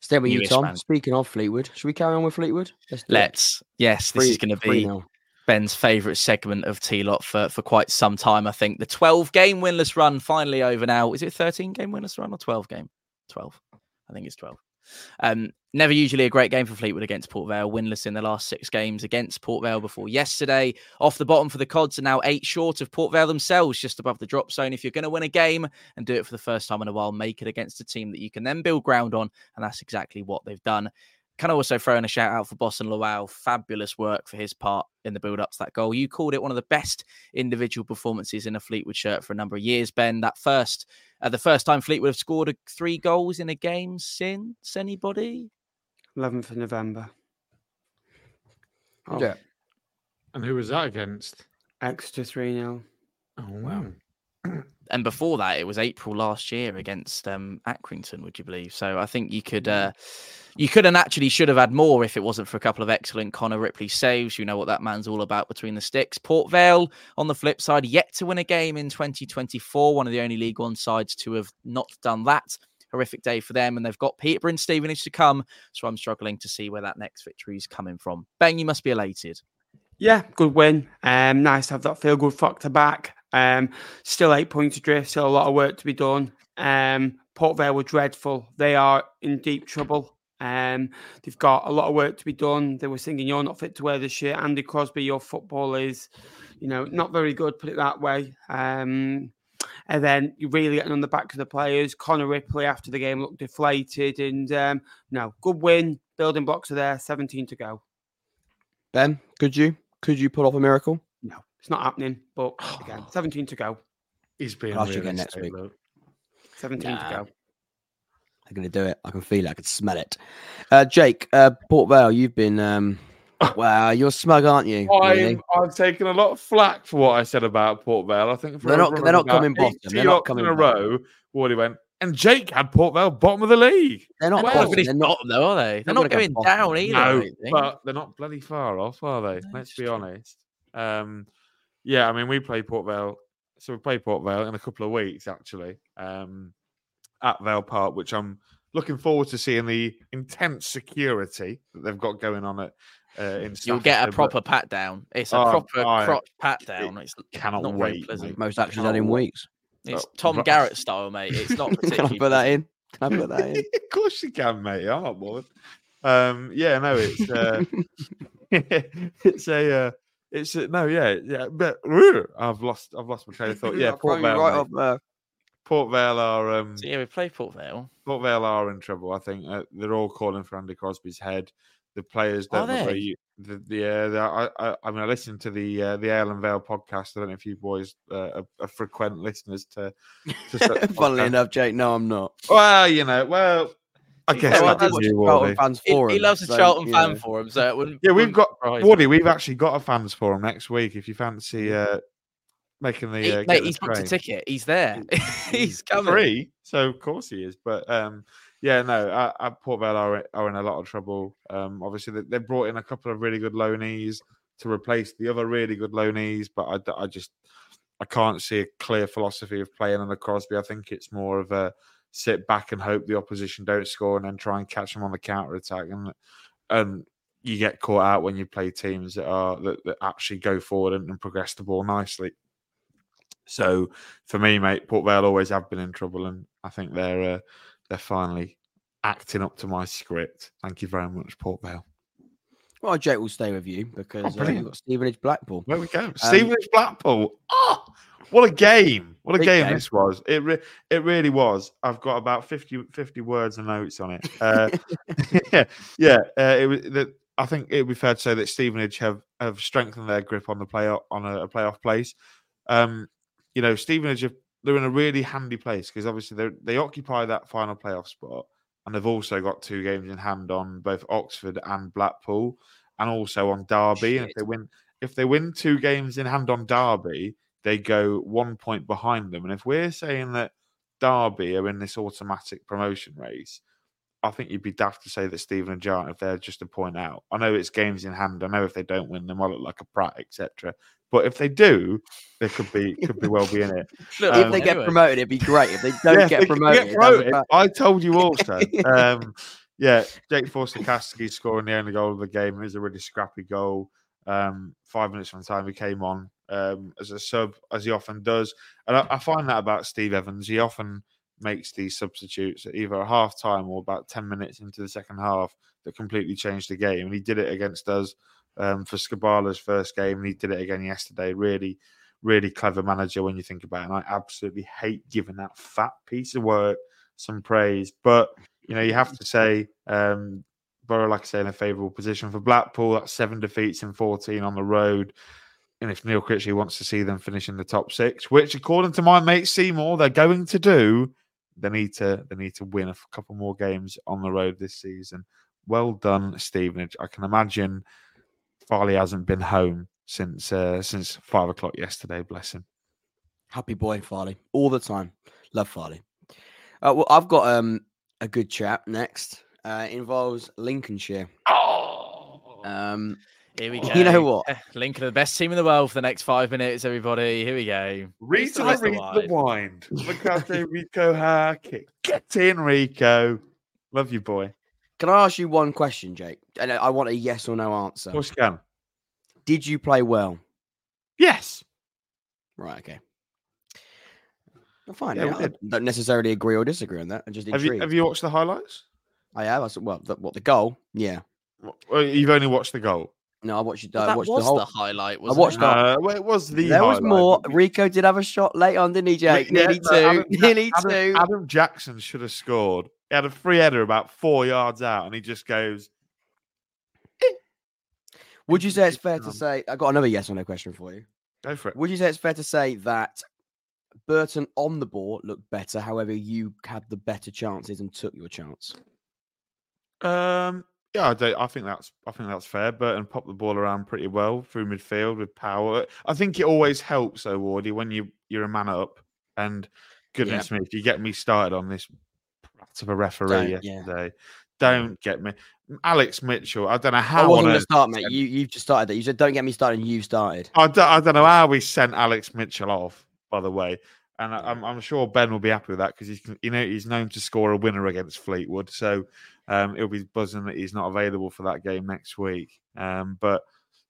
Stay with you, Tom. Man. Speaking of Fleetwood, should we carry on with Fleetwood? Let's. Let's. Yes, this is going to be Ben's favourite segment of TLOP for, for quite some time. I think the 12 game winless run finally over now. Is it 13 game winless run or 12 game? 12. I think it's 12. Um, never usually a great game for Fleetwood against Port Vale. Winless in the last six games against Port Vale before yesterday. Off the bottom for the Cods are now eight short of Port Vale themselves, just above the drop zone. If you're going to win a game and do it for the first time in a while, make it against a team that you can then build ground on. And that's exactly what they've done. Can also throw in a shout out for Bosun Lawal. Fabulous work for his part in the build up to that goal. You called it one of the best individual performances in a Fleetwood shirt for a number of years, Ben. That first, uh, the first time Fleetwood have scored a, three goals in a game since anybody? 11th of November. Oh. Yeah. And who was that against? Exeter 3 0. Oh, wow and before that, it was April last year against um, Accrington. Would you believe? So I think you could. Uh, you could have actually should have had more if it wasn't for a couple of excellent Connor Ripley saves. You know what that man's all about between the sticks. Port Vale, on the flip side, yet to win a game in 2024. One of the only League One sides to have not done that. Horrific day for them, and they've got Peterborough and Stevenage to come. So I'm struggling to see where that next victory is coming from. Ben, you must be elated. Yeah, good win. Um, nice to have that feel good factor back. Um, still eight points adrift, still a lot of work to be done. Um, Port Vale were dreadful. They are in deep trouble. Um, they've got a lot of work to be done. They were singing, "You're not fit to wear this shirt." Andy Crosby, your football is, you know, not very good. Put it that way. Um, and then you're really getting on the back of the players. Connor Ripley after the game looked deflated, and um, no, good win. Building blocks are there. 17 to go. Ben, could you could you pull off a miracle? No. It's not happening, but again, 17 to go. He's being I'll again next week. 17 nah. to go. They're going to do it. I can feel it. I can smell it. Uh, Jake, uh, Port Vale, you've been. Um, wow, you're smug, aren't you? I'm, really? I've taken a lot of flack for what I said about Port Vale. I think they're not. They're not coming bottom. They're not coming in a row. What he went. And Jake had Port Vale bottom of the league. They're not well, bottom. They're not though, are they? They're, they're not going down either. No, but they're not bloody far off, are they? Let's be honest. Um, yeah, I mean, we play Port Vale. So we play Port Vale in a couple of weeks, actually, um, at Vale Park, which I'm looking forward to seeing the intense security that they've got going on at. Uh, in You'll get a proper pat down. It's a oh, proper I, crotch pat down. It's cannot not wait. Most actually done in weeks. It's oh, Tom right. Garrett style, mate. It's not particularly. can I put that in? Can I put that in? of course you can, mate. I'm not bothered. Um, yeah, no, it's uh, it's a uh, it's uh, no, yeah, yeah, but I've lost, I've lost my train of thought. Yeah, Port Vale, right up there. Port Vale are. Um, so yeah, we play Port Vale. Port Vale are in trouble. I think uh, they're all calling for Andy Crosby's head. The players don't. Are they? The, the, uh, the I, I, I mean, I listened to the uh, the Ale and Vale podcast. I don't know if you boys uh, are, are frequent listeners to. to Funnily enough, Jake, no, I'm not. Well, you know, well, I guess yeah, that is Charlton fans forum. He, he loves a so, Charlton fan forum, so it wouldn't. Yeah, we've got Woody. We've actually got a fans forum next week. If you fancy uh, making the, he, uh, mate, he's booked a ticket. He's there. he's coming. Free, so of course he is. But um, yeah, no, I, I, Port Vale are, are in a lot of trouble. Um, obviously, they, they brought in a couple of really good loanees to replace the other really good loanees, but I, I just I can't see a clear philosophy of playing under Crosby. I think it's more of a sit back and hope the opposition don't score and then try and catch them on the counter attack and and you get caught out when you play teams that are that, that actually go forward and, and progress the ball nicely. So for me, mate, Port Vale always have been in trouble, and I think they're uh, they're finally acting up to my script. Thank you very much, Port Vale. Well, Jake will stay with you because uh, you've got Stevenage Blackpool. There we go. Stevenage Blackpool. Oh, what a game. What a game, game. this was. It re- it really was. I've got about 50, 50 words and notes on it. Uh, yeah, yeah. Uh, it was that I think it would be fair to say that Stevenage have, have strengthened their grip on the playoff on a, a playoff place. Um, you know, Stevenage have, they're in a really handy place because obviously they they occupy that final playoff spot, and they've also got two games in hand on both Oxford and Blackpool, and also on Derby. And if they win, if they win two games in hand on Derby, they go one point behind them. And if we're saying that Derby are in this automatic promotion race, I think you'd be daft to say that Stephen and Jarn if they're just a point out. I know it's games in hand. I know if they don't win, they might look like a prat, etc. But if they do, they could be could be well be in it. Look, if Um, they get anyway. promoted, it'd be great. If they don't Yeah, get they promoted, it doesn't. I told you also. um, yeah, Jake Forster Caskey scoring the only goal of the game. It was a really scrappy goal. Um, five minutes from time he came on um, as a sub, as he often does. And I, I find that about Steve Evans. He often makes these substitutes at either a half time or about 10 minutes into the second half that completely change the game. And he did it against us um, for Skubala's first game, and he did it again yesterday. Really, really clever manager when you think about it. And I absolutely hate giving that fat piece of work some praise. But, you know, you have to say, um, Borough, like I say, in a favourable position for Blackpool. That's seven defeats in 14 on the road. And if Neil Critchley wants to see them finish in the top six, which according to my mate Seymour, they're going to do, they need to they need to win a couple more games on the road this season. Well done, Stevenage. I can imagine Farley hasn't been home since uh, since five o'clock yesterday. Bless him. Happy boy, Farley, all the time. Love Farley. Uh, well, I've got um a good chat next. Uh, it involves Lincolnshire. Oh, Um, Here we go. You know what? Lincoln are the best team in the world for the next five minutes, everybody. Here we go. read the I rest of read the the wind. Look after Reeco Hackett. Get in, Reeco. Love you, boy. Can I ask you one question, Jake? And I- I want a yes or no answer. Of course you can. Did you play well? Yes. Right. Okay. I'm fine. Yeah, I don't necessarily agree or disagree on that. I'm just Have you have you watched the highlights? I have. I said, well, the, what the goal? Yeah. Well, you've only watched the goal. No, I watched. it. But I watched was the whole. the highlight. I Wasn't watched it? Uh, well, it was the. there was more. Reeco did have a shot late on, didn't he, Jake? Yeah, Nearly no, two. Adam, Nearly Adam- two. Adam Jackson should have scored. He had a free header about four yards out, and he just goes. Would you say it's fair to say? I got another yes or no question for you. Go for it. Would you say it's fair to say that Burton on the ball looked better? However, you had the better chances and took your chance. Um, yeah, I, don't, I think that's I think that's fair. Burton popped the ball around pretty well through midfield with power. I think it always helps, though, Wardy, when you you're a man up. And goodness me, if you get me started on this of a referee Don't, yeah. yesterday, don't get me. Alex Mitchell, I don't know how. I wasn't going to start, mate. You you've just started that. You said don't get me started. and You started. I don't, I don't know how we sent Alex Mitchell off, by the way. And I, I'm, I'm sure Ben will be happy with that because he's you know he's known to score a winner against Fleetwood, so um, it'll be buzzing that he's not available for that game next week. Um, but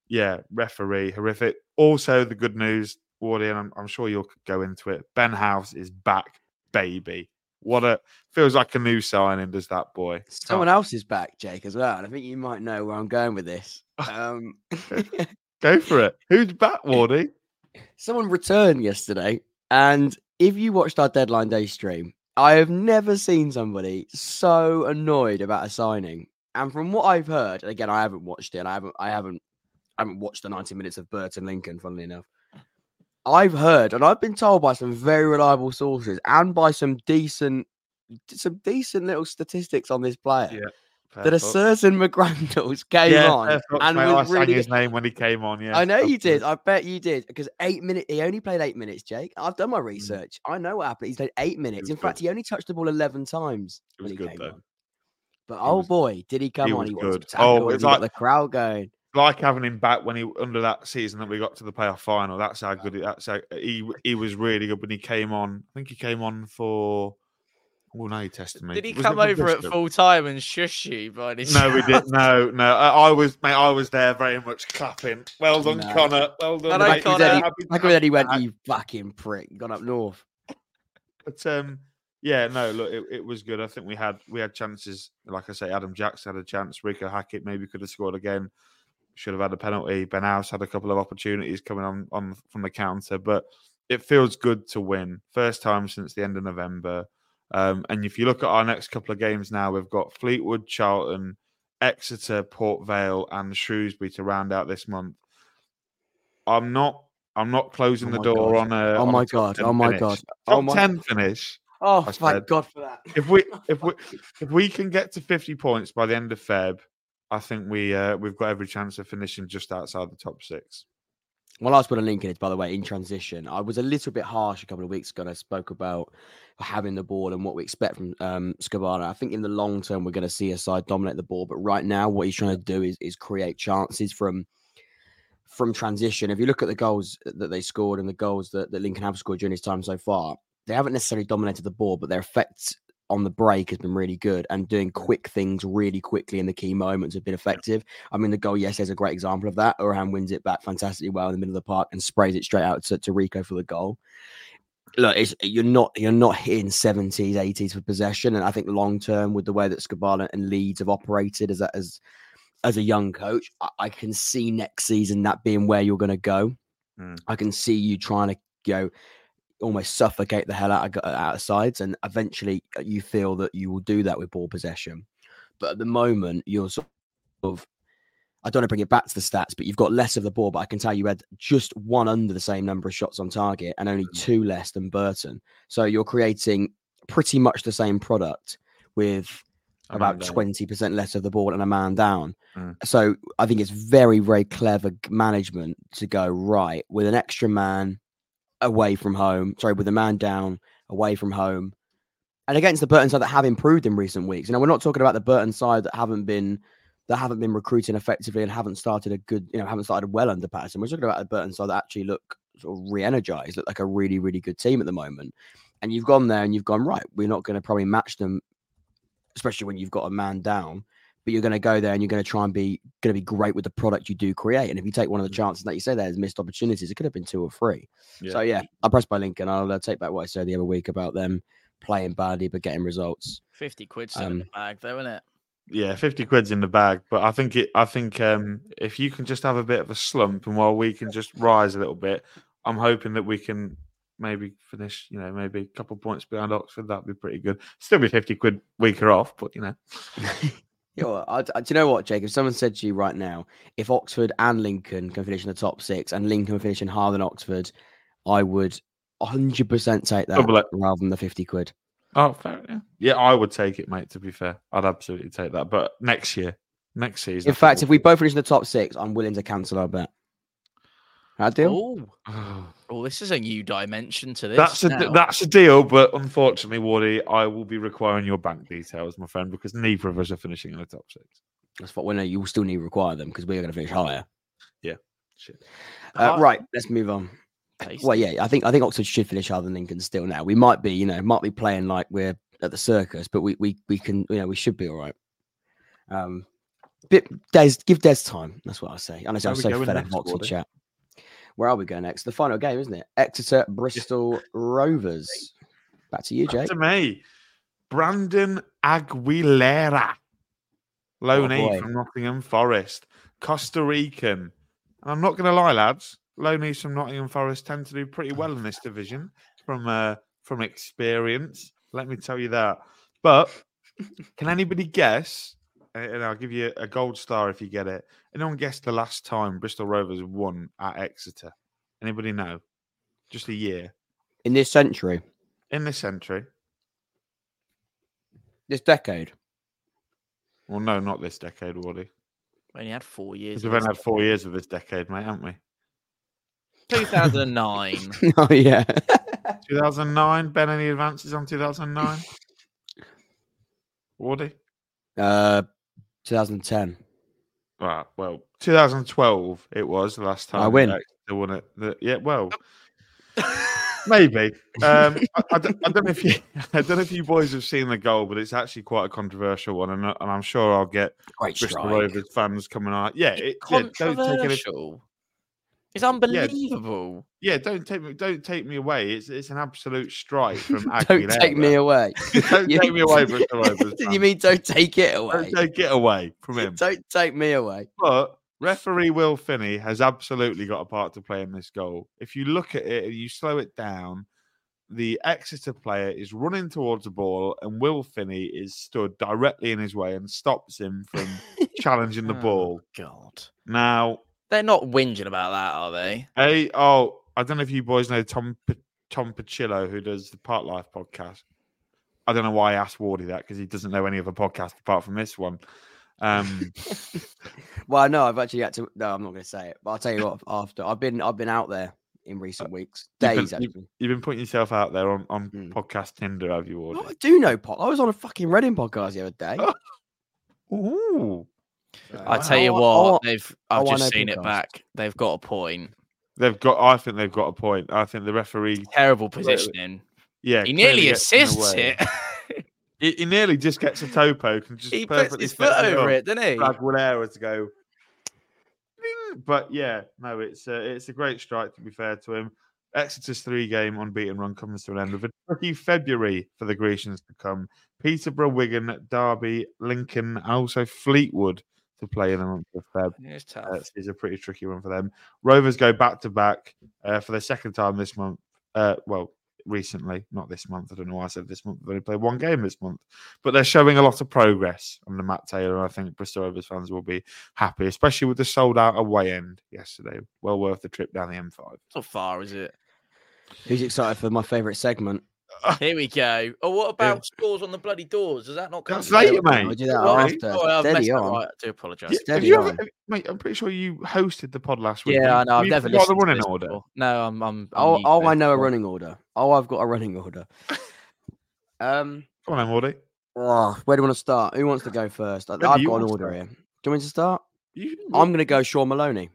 yeah, referee horrific. Also, the good news, Wardy, and I'm, I'm sure you'll go into it. Ben House is back, baby. What a feels like a new signing, does that boy? Someone else is back, Jake, as well. And I think you might know where I'm going with this. Um, Go for it. Who's back, Wardy? someone returned yesterday, and if you watched our deadline day stream, I have never seen somebody so annoyed about a signing. And from what I've heard, and again, I haven't watched it, and I haven't, I haven't, I haven't watched the 90 minutes of Burton Lincoln, funnily enough. I've heard, and I've been told by some very reliable sources and by some decent, some decent little statistics on this player Yeah, that a certain McGrandles came Yeah, on and mate. was I sang really his name when he came on. Yeah, I know you did. I bet you did because eight minutes. He only played eight minutes, Jake. I've done my mm. research. I know what happened. He's played eight minutes. In fact, he only touched the ball eleven times It when was he good, came though. on. But oh was- boy, did he come on? was He was good. Oh, it's he got like- the crowd going. Like having him back when he under that season that we got to the playoff final. That's how good. He, that's how he he was really good when he came on. I think he came on for Well, now you're testing me. Did he Was come over at full time and shush you by any No, we chance? did. No, no. I, I was, mate. I was there, very much clapping. Well done, No. Connor. Well done, Hello, mate. Like, Connor. Eddie, Happy to like have when he went, you fucking prick, gone up north. But um, yeah, no, look, it, it was good. I think we had we had chances. Like I say, Adam Jackson had a chance. Reeco Hackett maybe could have scored again. Should have had a penalty. Ben House had a couple of opportunities coming on on from the counter, but it feels good to win. First time since the end of November. Um, and if you look at our next couple of games now, we've got Fleetwood, Charlton, Exeter, Port Vale, and Shrewsbury to round out this month. I'm not. I'm not closing Oh the door God. on a. Oh on my top god! Oh my finish. god! Top Oh my! ten finish. Oh, thank God for that. If we if we if we can get to 50 points by the end of Feb, I think we uh, we've got every chance of finishing just outside the top six. Well, last put a link in it, by the way, in transition. I was a little bit harsh a couple of weeks ago. I spoke about having the ball and what we expect from um, Skubala. I think in the long term, we're going to see a side dominate the ball. But right now, what he's trying to do is, is create chances from from transition. If you look at the goals that they scored and the goals that, that Lincoln have scored during his time so far, they haven't necessarily dominated the ball, but their effect on the break has been really good and doing quick things really quickly in the key moments have been effective. I mean, the goal yesterday is a great example of that. Orhan wins it back fantastically well in the middle of the park and sprays it straight out to, to Reeco for the goal. Look, it's, you're not you're not hitting 70s, 80s for possession, and I think long term with the way that Skubala and Leeds have operated as a, as as a young coach, I, I can see next season that being where you're going to go. Mm. I can see you trying to you know almost suffocate the hell out of, out of sides, and eventually uh, you feel that you will do that with ball possession. But at the moment, you're sort of I don't want to bring it back to the stats, but you've got less of the ball. But I can tell you had just one under the same number of shots on target and only two less than Burton. So you're creating pretty much the same product with about twenty percent less of the ball and a man down. Mm. So I think it's very, very clever management to go right with an extra man away from home. Sorry, with a man down away from home, and against the Burton side that have improved in recent weeks. You know, we're not talking about the Burton side that haven't been that haven't been recruiting effectively and haven't started a good, you know, haven't started well under Paterson. We're talking about the Burton side that actually look sort of re-energized, look like a really, really good team at the moment. And you've gone there and you've gone right. We're not going to probably match them, especially when you've got a man down. But you're going to go there and you're going to try and be going to be great with the product you do create. And if you take one of the chances that you say there's missed opportunities, it could have been two or three. So yeah, I'll press by Lincoln. I'll uh, take back what I said the other week about them playing badly but getting results. 50 quid still in the Um, bag, though, isn't it? Yeah, fifty quid's in the bag, but I think it. I think um, if you can just have a bit of a slump, and while we can just rise a little bit, I'm hoping that we can maybe finish. You know, maybe a couple points behind Oxford. That'd be pretty good. Still be fifty quid weaker off, but you know, You know, what, I, I- do you know what, Jake? If someone said to you right now, if Oxford and Lincoln can finish in the top six and Lincoln finishing higher than Oxford, I would 100% take that Double it. rather than the 50 quid. oh, fair, yeah, yeah, I would take it, mate. To be fair, I'd absolutely take that. But next year, next season, In I think fact, if we both finish in the top six, I'm willing to cancel our bet. That deal? Oh, Oh, this is a new dimension to this. that's a now. that's a deal. But unfortunately, Woody, I will be requiring your bank details, my friend, because neither of us are finishing in the top six. That's what we know. You will still need to require them because we're going to finish higher. Yeah. Shit. Uh, Hi- right, let's move on. Tasty. Well, yeah, I think I think Oxford should finish higher than Lincoln still. Now we might be, you know, might be playing like we're at the circus, but we we we can, you know, we should be all right. Um, bit Des, give Des time. That's what I say. Honestly, I'm we so going fed up next, Oxford chat. Where are we going next? The final game, isn't it? Exeter, Bristol Rovers. Back to you, Jake. to me, Brandon Aguilera, loanee boy. from Nottingham Forest, Costa Rican. And I'm not going to lie, lads, loanees from Nottingham Forest tend to do pretty well in this division from uh, from experience. Let me tell you that. But can anybody guess? And I'll give you a gold star if you get it. Anyone guess the last time Bristol Rovers won at Exeter? Anybody know? Just a year In this century, in this century. this decade. Well, no, not this decade, Wardy. We only had four years. We've only had four years of this decade, mate, haven't we? 2009. oh yeah. 2009. Ben, any advances on 2009? Wardy? uh, 2010. Right, well, 2012 it was the last time. I win. Exeter won it. The- yeah, well, Maybe. Um, I, I, don't, I don't know if you, I don't know if you boys have seen the goal, but it's actually quite a controversial one, and, and I'm sure I'll get Great Bristol strike. Rovers fans coming on. Yeah, it, yeah, don't take it. It's unbelievable. Yeah, don't take me. Don't take me away. It's it's an absolute strike from Don't take me away. don't You- take me away, Rovers. you mean don't take it away? Don't take it away from him. Don't take me away. But referee Will Finney has absolutely got a part to play in this goal. If you look at it and you slow it down, the Exeter player is running towards the ball, and Will Finney is stood directly in his way and stops him from challenging the Oh, ball. God. Now, They're not whinging about that, are they? Hey, oh, I don't know if you boys know Tom P- Tom Pacillo, who does the Part Life podcast. I don't know why I asked Wardy that because he doesn't know any other podcast apart from this one. Um, Well, no, I've actually had to. No, I'm not going to say it. But I'll tell you what. After I've been, I've been out there in recent weeks, you've been- days you've- actually. you've been putting yourself out there on, on Mm. podcast Tinder, have you, Oh, Wardy? I do know pot. I was on a fucking Reading podcast the other day. Ooh. I tell you what, they've. I've just seen it podcasts. back. They've got a point. They've got. I think they've got a point. I think the referee. Terrible positioning. Yeah, He nearly gets in the assists it. He, he nearly just gets a toe poke and just he puts his foot over it, doesn't he? for Aguilera to go. But yeah, no, it's a, it's a great strike. To be fair to him, Exeter's three-game unbeaten run comes to an end with a tricky February for the Grecians to come. Peterborough, Wigan, Derby, Lincoln, also Fleetwood to play in the month of Feb. It's Uh, tough. is a pretty tricky one for them. Rovers go back to back uh, for the second time this month. Uh, well, recently, not this month. I don't know why I said this month. They've only played one game this month, but they're showing a lot of progress under Matt Taylor. And I think Bristol Rovers fans will be happy, especially with the sold out away end yesterday. Well worth the trip down the M5. Not far, is it? Who's excited for my favourite segment? Here we go. Oh, what about scores on the bloody doors? Does that not come? That's later, mate. I'll do that Sorry. after. Oh, Steady on. Right, I do apologise. Yeah, Steady you ever- on. have- mate, I'm pretty sure you hosted the pod last week. Yeah, I know. I've You never forgot listened the to running this order. before. No, I'm. I'm. I'm Oh, oh, I know a running order. Oh, I've got a running order. Um, Come on, then, Mordy. oh, where do you want to start? Who wants to go first? I, I've got an want to order here. Do you want me to start? You, I'm going to go Shaun Maloney,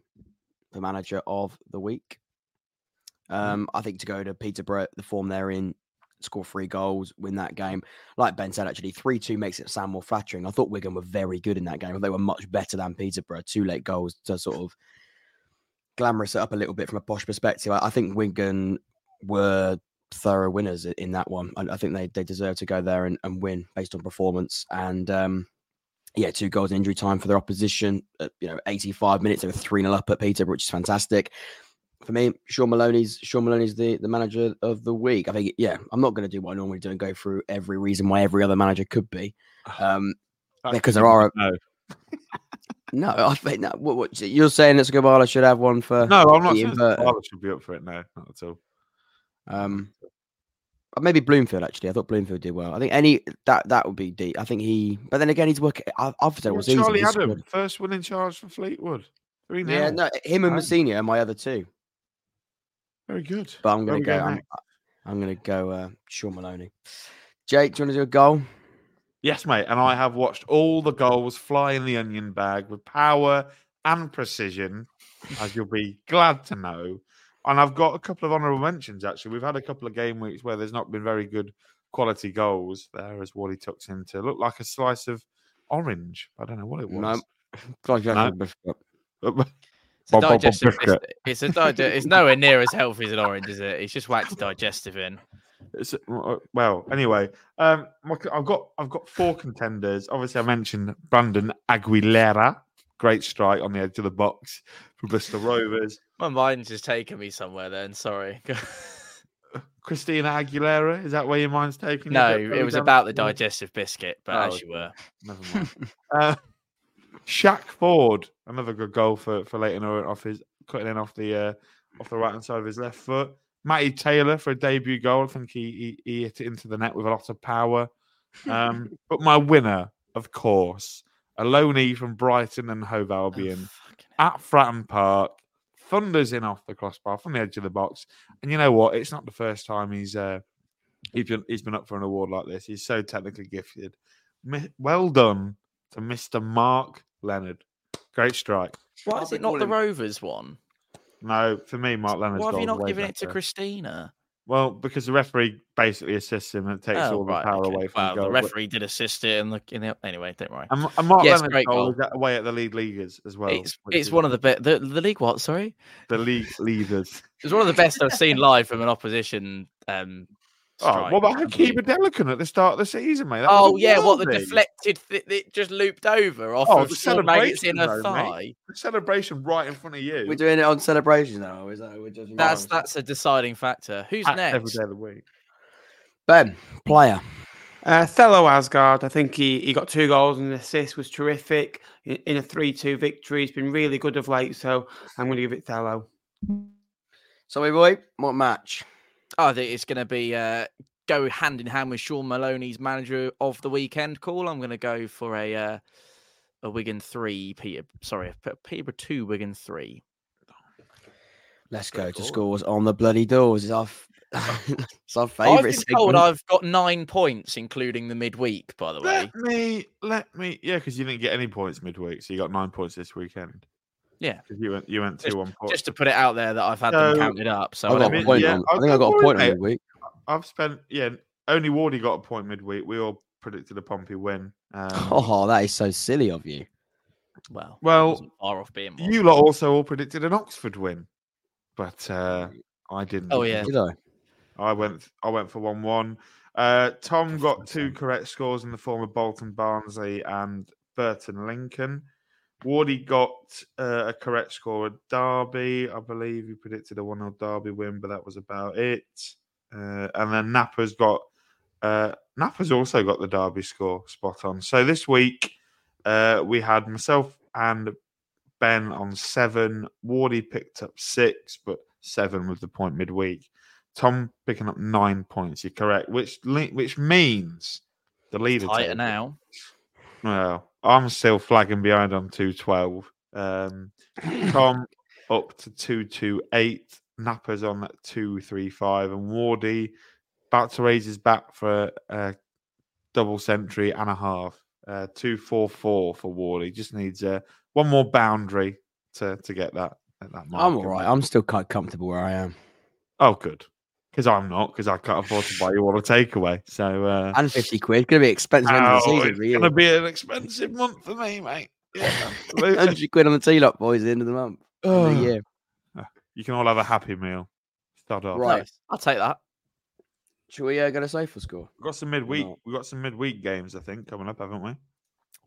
the manager of the week. Mm. Um, I think to go to Peterborough, the form they're in, score three goals, win that game. Like Ben said, actually, 3 2 makes it sound more flattering. I thought Wigan were very good in that game. They were much better than Peterborough. Two late goals to sort of glamorous it up a little bit from a posh perspective. I, I think Wigan were thorough winners in that one. I, I think they, they deserve to go there and, and win based on performance. And um, yeah, two goals in injury time for their opposition. At, you know, 85 minutes, they were 3 0 up at Peterborough, which is fantastic. For me, Shaun Maloney's Shaun Maloney's the, the manager of the week. I think, yeah, I'm not going to do what I normally do and go through every reason why every other manager could be. Um, because there are know. no, I think that what, what you're saying that Skubala should have one for No, I'm not saying inverter. Should be up for it. No, not at all. Um, uh, maybe Bloomfield actually. I thought Bloomfield did well. I think any that that would be deep. I think he, but then again, he's working. I've, said Well, season. Charlie Adam, scored- first one in charge for Fleetwood. Three Yeah, no, him and. Messina are my other two. Very good. But I'm gonna we go. going I'm. I'm gonna go. Uh, Shaun Maloney. Jake, do you want to do a goal? Yes, mate. And I have watched all the goals fly in the onion bag with power and precision, as you'll be glad to know. And I've got a couple of honourable mentions, actually. We've had a couple of game weeks where there's not been very good quality goals there, as Wally tucks in to look like a slice of orange. I don't know what it was. God, you No. have to lift it up. It's a Bob, Bob, Bob digestive. Biscuit. It's, it's a dig- It's nowhere near as healthy as an orange, is it? It's just whacked digestive in. It's, uh, well, anyway, um, I've got I've got four contenders. Obviously, I mentioned Brandon Aguilera, great strike on the edge of the box for Bristol Rovers. My mind's just taking me somewhere. Then sorry. Christina Aguilera, is that where your mind's taking? you? no, Go- it was down about the digestive biscuit, but Oh, as you were. Never mind. uh, Shaq Forde, another good goal for for Leyton Orient off his cutting in off the uh, off the right hand side of his left foot. Matty Taylor for a debut goal. I think he, he he hit it into the net with a lot of power. Um, but my winner, of course, a loanee from Brighton and Hove Oh, Albion hell. at Fratton Park, thunders in off the crossbar from the edge of the box. And you know what? It's not the first time he's uh, he's been he's been up for an award like this. He's so technically gifted. Well done to Mr. Marc Leonard. Great strike. Why is it not the calling- Rovers one? No, for me, Marc Leonard's Why have you not way given it to. Christina? Well, because the referee basically assists him and takes Oh, all the right, power okay. away from Well, the the goal. But- referee did assist it, and the, in the anyway, don't worry. And, and Mark Yes, Leonard's great goal goal. is away at the league leaguers as well. it's it's one of the best. The, the league what? Sorry, the league leaders. it's one of the best I've seen live from an opposition. Um, Oh, strike. what about Hakeem Unbelievable. Delican at the start of the season, mate? That Oh yeah, what the worldie. deflected? Th- it just looped over off Oh, of the Sean Maggott's celebration inner though, mate. thigh. The celebration right in front of you. We're doing it on celebration now. or Is that we're judging? That's games? that's a deciding factor. Who's Packed every next? Every day of the week. Ben player. Uh, Thelo Aasgaard, I think he, he got two goals and an assist, was terrific in, in a 3 2 victory. He's been really good of late, so I'm going to give it Thelo. Sorry, boy. What match? I think it's going to be uh, go hand in hand with Shaun Maloney's manager of the weekend call. I'm going to go for a uh, a Wigan three, Peter. Sorry, P- Peterborough two, Wigan three. Let's go to scores on the bloody doors. It's our, f- it's our favourite. I've been told. I've got nine points, including the midweek. By the way, Let me, let me, yeah, because you didn't get any points midweek, so you got nine points this weekend. Yeah. 'Cause you went, you went two on points. just to put it out there that I've had So, them counted up. So I I got don't a mean, point yeah, on. I- I think I got a point worry, on week. I've spent, yeah, only Wardy got a point midweek. We all predicted a Pompey win. Um, Oh, that is so silly of you. well, Well, wasn't far off being you lot also all predicted an Oxford win, but uh, I didn't. Oh, yeah. Did I? I went I went for one one. Uh, Tom got two correct scores in the form of Bolton Barnsley and Burton Lincoln. Wardy got uh, a correct score at Derby. I believe he predicted a 1 0 Derby win, but that was about it. Uh, and then Napper's got uh, Napper's also got the Derby score spot on. So this week uh, we had myself and Ben on seven. Wardy picked up six, but seven with the point midweek. Tom picking up nine points. You're correct, which which means the leader tighter now. Well, I'm still flagging behind on two twelve. Um, Tom up to two two eight. Napper's on at two three five, and Wardy about to raise his bat for a double century and a half. Uh, two four four for Wardy. Just needs uh, one more boundary to to get that. at that mark. I'm all right. I'm still quite comfortable where I am. Oh, good. Because I'm not, because I can't afford to buy you all a takeaway. So, uh, And 50 quid. Going to be expensive end of the oh, season it's for you. going to be an expensive month for me, mate. Yeah, absolutely. 100 quid on the tea lot, boys, at the end of the month. End of the Oh, year. you can all have a happy meal. Start off. Right. Nice. I'll take that. Should we uh, go to Sofa score? We've got some midweek. not? We've got some midweek games, I think, coming up, haven't we?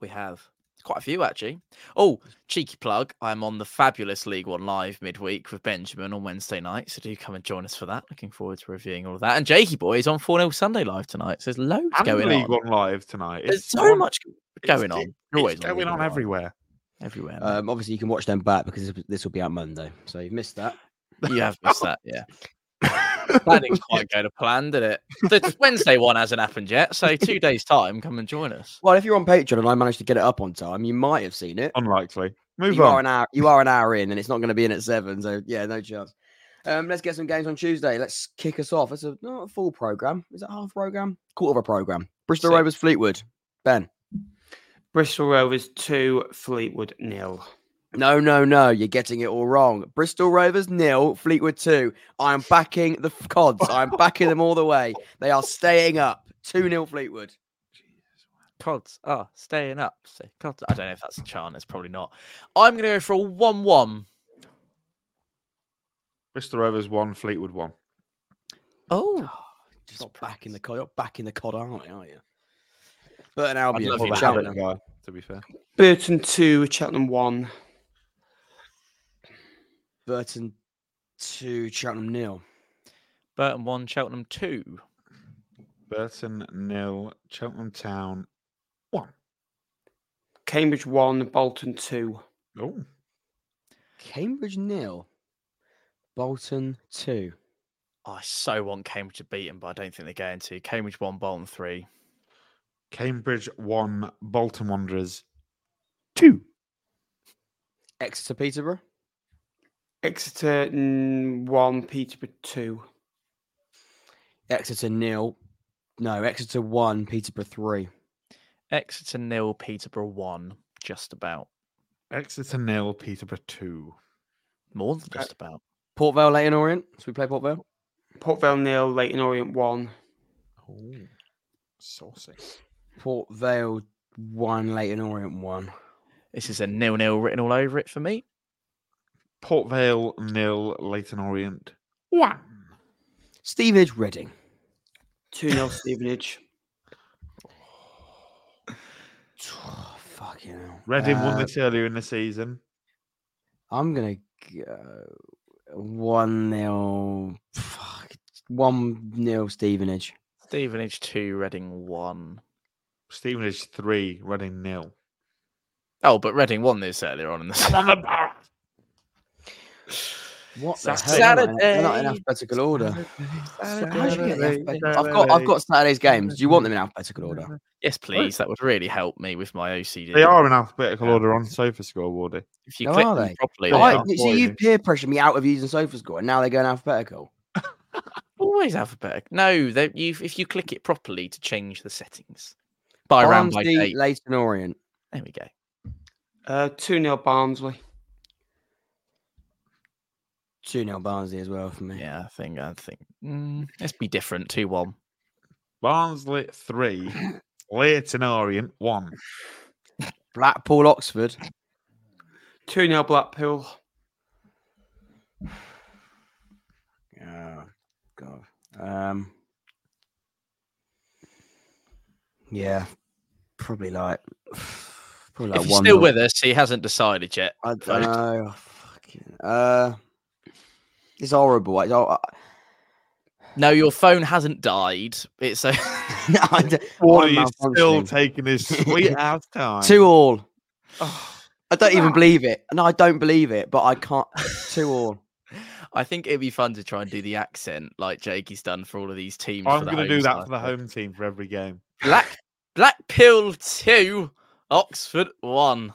We have quite a few actually. Oh, cheeky plug! I'm on the fabulous League One live midweek with Benjamin on Wednesday night, so do come and join us for that. Looking forward to reviewing all of that. And Jakey Boy is on 4 0 Sunday live tonight. So there's loads And going League on. One live tonight. There's It's so on- much it's- going on. it- You're always It's going League on One live. everywhere. everywhere. Um, obviously, you can watch them back because this- this will be out Monday. So you've missed that. you have missed that, yeah. That didn't quite go to plan, did it? The Wednesday one hasn't happened yet, so two days time, come and join us. Well, if you're on Patreon and I managed to get it up on time, you might have seen it. Unlikely. Move you are an hour. You are an hour in, and it's not going to be in at seven. So yeah, no chance. Um, let's get some games on Tuesday. Let's kick us off. It's a not a full program. Is it half program? Quarter of a program. Bristol Six. Rovers, Fleetwood. Ben. Bristol Rovers 2, Fleetwood nil. No, no, no. You're getting it all wrong. Bristol Rovers nil, Fleetwood two. I am backing the Cods. I'm backing them all the way. They are staying up. Two 0 Fleetwood. Cods are staying up. So Cods, I don't know if that's a chant. It's probably not. I'm going to go for a 1 1. Bristol Rovers one, Fleetwood one. Oh, ah, Just not backing the Cod. You're backing the Cod, aren't you? Are you? Burton Albion. love you More to of a have habit Cheltenham. guy, to be fair. Burton 2, Cheltenham 1. Burton two, Cheltenham nil. Burton 1, Cheltenham 2. Burton nil, Cheltenham Town one. Cambridge 1, Bolton 2. Oh, Cambridge nil, Bolton two. I so want Cambridge to beat them, but I don't think they're going to. Cambridge 1, Bolton 3. Cambridge one, Bolton Wanderers two. Exeter Peterborough. Exeter 1, Peterborough 2. Exeter nil. No, Exeter one, Peterborough three. Exeter nil, Peterborough 1. Just about. Exeter nil, Peterborough two. More than uh, just about. Port Vale, Leyton Orient. So we play Port Vale. Port Vale nil, Leyton Orient one. Oh, saucy. Port Vale one, Leyton Orient one. This is a nil-nil written all over it for me. Port Vale nil, Leyton Orient one. Stevenage Reading. Two 0 Stevenage. Oh, fucking hell. Reading won Uh, this earlier in the season. I'm gonna go one nil. Fuck, one nil Stevenage. Stevenage two, Reading one. Stevenage three, Reading nil. Oh, but Reading won this earlier on in the season. What the the hell? hell? They're not in- They're not in Saturday. alphabetical order. How do you get the Saturday, I've got I've got Saturday's games. Do you want them in alphabetical order? Yes, please. That would really help me with my OCD. They are in alphabetical Yeah. order on Sofa Score, Wardy. If you Oh, click are them they? properly, Yeah. they I, are can't you peer pressure me out of using SofaScore, and now they're going alphabetical. always alphabetical. No, they, you if you click it properly to change the settings by round by Barnsley, date. Leyton Orient. There we go. Uh, two 0 Barnsley. Two 0 Barnsley as well for me. Yeah, I think I think mm, let's be different. Two one. Barnsley three, Leyton Orient one. Blackpool, Oxford. Two 0 Blackpool. Oh God. Um. Yeah, probably like. Probably like if he's one. still nil. with us, he hasn't decided yet. I don't vote. know. Fucking, uh, it's horrible. It's, hor- uh, No, your phone hasn't died. It's a No, I don't- Wardy I'm is still taking his sweet ass time. Two all. Oh, I don't even ah. believe it. No, I don't believe it, but I can't. Two all. I think it'd be fun to try and do the accent like Jakey's done for all of these teams. I'm going to do that side. for the home team for every game. Black Blackpool two, Oxford one.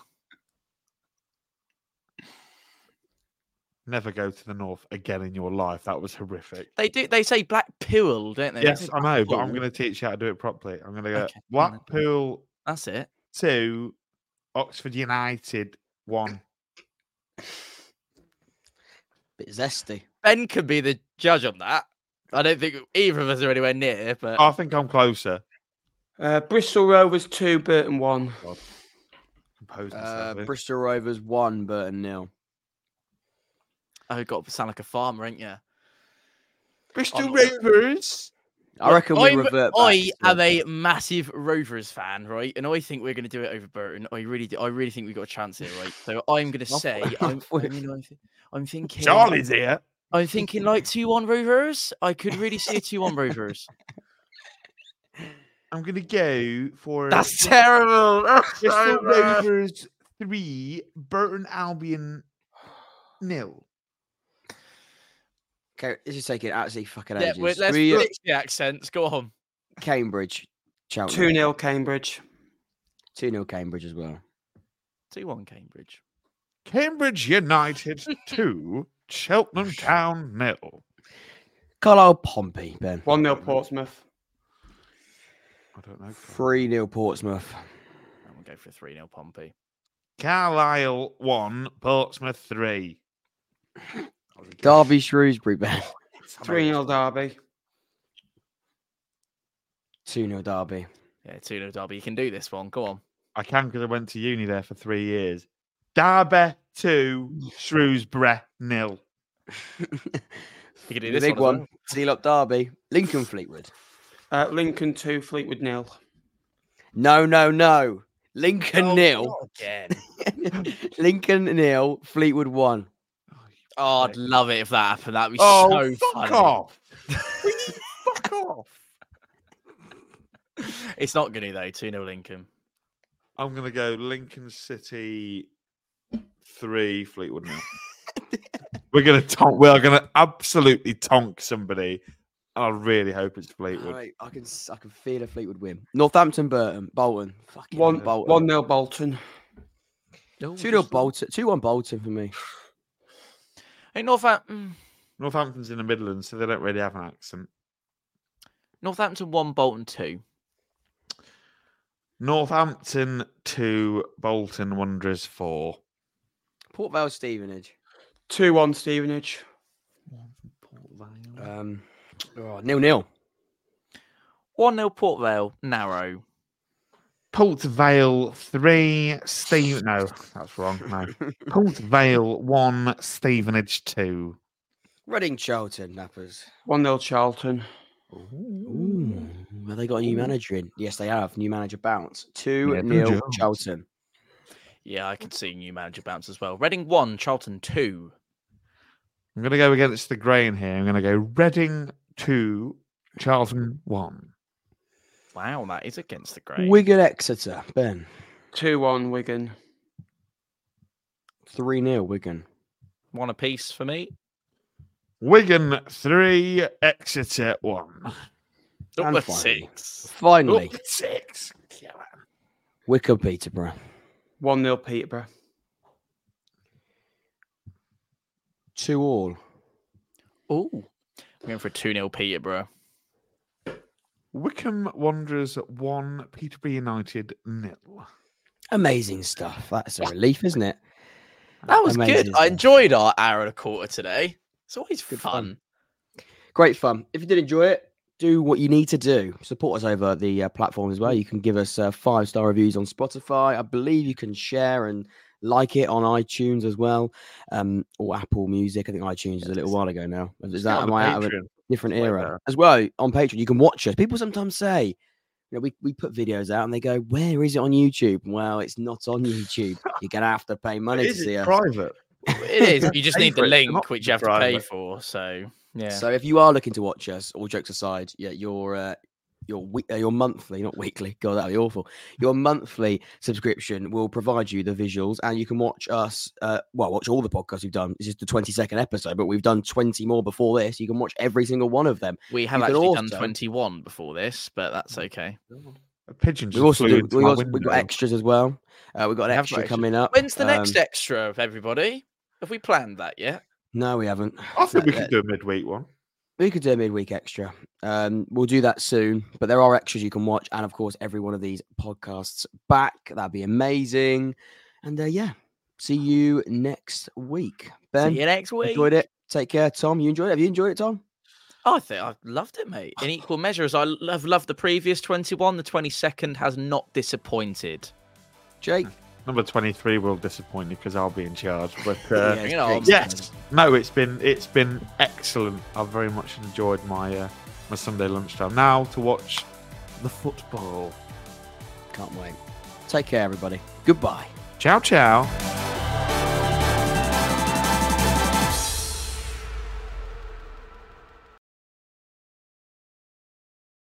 Never go to the north again in your life. That was horrific. They do. They say black pool, don't they? They Yes, say I know, but I'm going to teach you how to do it properly. I'm going to go Okay, Blackpool That's it. two, Oxford United one. Bit zesty. Ben could be the judge on that. I don't think either of us are anywhere near, but I think I'm closer. Uh, Bristol Rovers two, Burton one. Compose Uh. Bristol Rovers one, Burton nil. Oh, got to sound like a farmer, ain't you? Bristol Rovers. I reckon we I'm- revert back. I to- am a massive Rovers fan, right? And I think we're going to do it over Burton. I really, do, I really think we've got a chance here, right? So I'm going to say, I'm, I I mean, I thi- I'm thinking, Charlie's here. I'm thinking like two one Rovers. I could really see a two one Rovers. I'm going to go for That's terrible. Bristol Rovers three, Burton Albion nil. Okay, this is taking absolutely fucking yeah, ages. wait, let's We- fix the accents. Go on. Cambridge, Cheltenham. Two Cheltenham. 0 Cambridge. Two 0 Cambridge as well. Two one Cambridge. Cambridge United two, Cheltenham Town nil. Carlisle Pompey, Ben. One 0 Portsmouth. I don't know. Three 0 Portsmouth. I'm going to go for three 0 Pompey. Carlisle one, Portsmouth three. Derby Shrewsbury, Ben. Three 0 Derby. Two 0 Derby. Yeah, two 0 Derby. You can do this one. Go on. I can because I went to uni there for three years. Derby two, Shrewsbury nil. You can do the this big one. as one. Seal up Derby. Lincoln Fleetwood. Uh, Lincoln two, Fleetwood nil. No, no, no. Lincoln well. nil. Oh, again. Lincoln nil. Fleetwood one. Oh, I'd love it if that happened. That'd be Oh, so fuck funny. off! Will you fuck off! It's not going to though. Two 0 Lincoln. I'm gonna go Lincoln City three, Fleetwood nil. We're gonna tonk. We are gonna absolutely tonk somebody. And I really hope it's Fleetwood. Mate, I can I can feel a Fleetwood win. Northampton, Burton, Bolton. Fucking One Bolton. one nil Bolton. Two 0 Bolton. Two one Bolton for me. Hey, Northampton. Northampton's in the Midlands, so they don't really have an accent. Northampton one, Bolton two. Northampton two, Bolton Wanderers four. Port Vale, Stevenage. Two one Stevenage. One from Port Vale. Um, Oh, nil nil. 1 0 Port Vale, narrow. Port Vale three, Steve. No, that's wrong. No, Port Vale one, Stevenage two. Reading Charlton, Nappers. 1 0 Charlton. Ooh. Have they got a new manager in? Yes, they have. New manager bounce. 2 Yeah, nil Charlton. Yeah, I can see new manager bounce as well. Reading 1, Charlton 2. I'm going to go against the grain here. I'm going to go Reading two, Charlton one. Wow, that is against the grain. Wigan Exeter. Ben. 2 1 Wigan. 3 0 Wigan. One apiece for me. Wigan three, Exeter one. Up And finally- six. Finally, Up six. Come on. Wycombe Peterborough. 1 0 Peterborough. 2 all. Ooh. I'm going for a 2 0 Peterborough. Wycombe Wanderers one, Peterborough United nil. Amazing stuff. That's a relief, isn't it? That was Amazing good. I enjoyed our hour and a quarter today. It's always Good fun. fun. Great fun. If you did enjoy it, do what you need to do. Support us over the uh, platform as well. You can give us uh, five star reviews on Spotify. I believe you can share and like it on iTunes as well, um, or Apple Music. I think iTunes is a little while ago now. Is that am I out of a different era as well? On Patreon, you can watch us. People sometimes say, you know, we, we put videos out and they go, "Where is it on YouTube?" Well, it's not on YouTube. You're gonna have to pay money to see it private? It is. You just need the link, which you have to pay for. So, yeah. So if you are looking to watch us, all jokes aside, yeah, your uh, your we- uh, your monthly, not weekly, God, that'd be awful. Your monthly subscription will provide you the visuals, and you can watch us. Uh, well, watch all the podcasts we've done. This is the twenty second episode, but we've done twenty more before this. You can watch every single one of them. we have you can actually done 21 before this, but that's okay. A pigeon We just also do, we also, we've got extras as well. Uh, we've got an have extra coming up. When's the next Um, extra of everybody? Have we planned that yet? No, we haven't. I think we could do a midweek one. We could do a midweek extra. Um, we'll do that soon, but there are extras you can watch, and of course, every one of these podcasts back. That'd be amazing. And uh, yeah, see you next week. Ben, See you next week. enjoyed it. Take care, Tom. You enjoyed it? Have you enjoyed it, Tom? I think I loved it, mate. In equal measure as I have loved the previous 21. The 22nd has not disappointed. Jake? Number twenty-three will disappoint you because I'll be in charge. But uh, Yeah, Bring it's it on. Jake's yes, no, it's been it's been excellent. I've very much enjoyed my uh, my Sunday lunchtime. Now to watch the football. Can't wait. Take care, everybody. Goodbye. Ciao, ciao.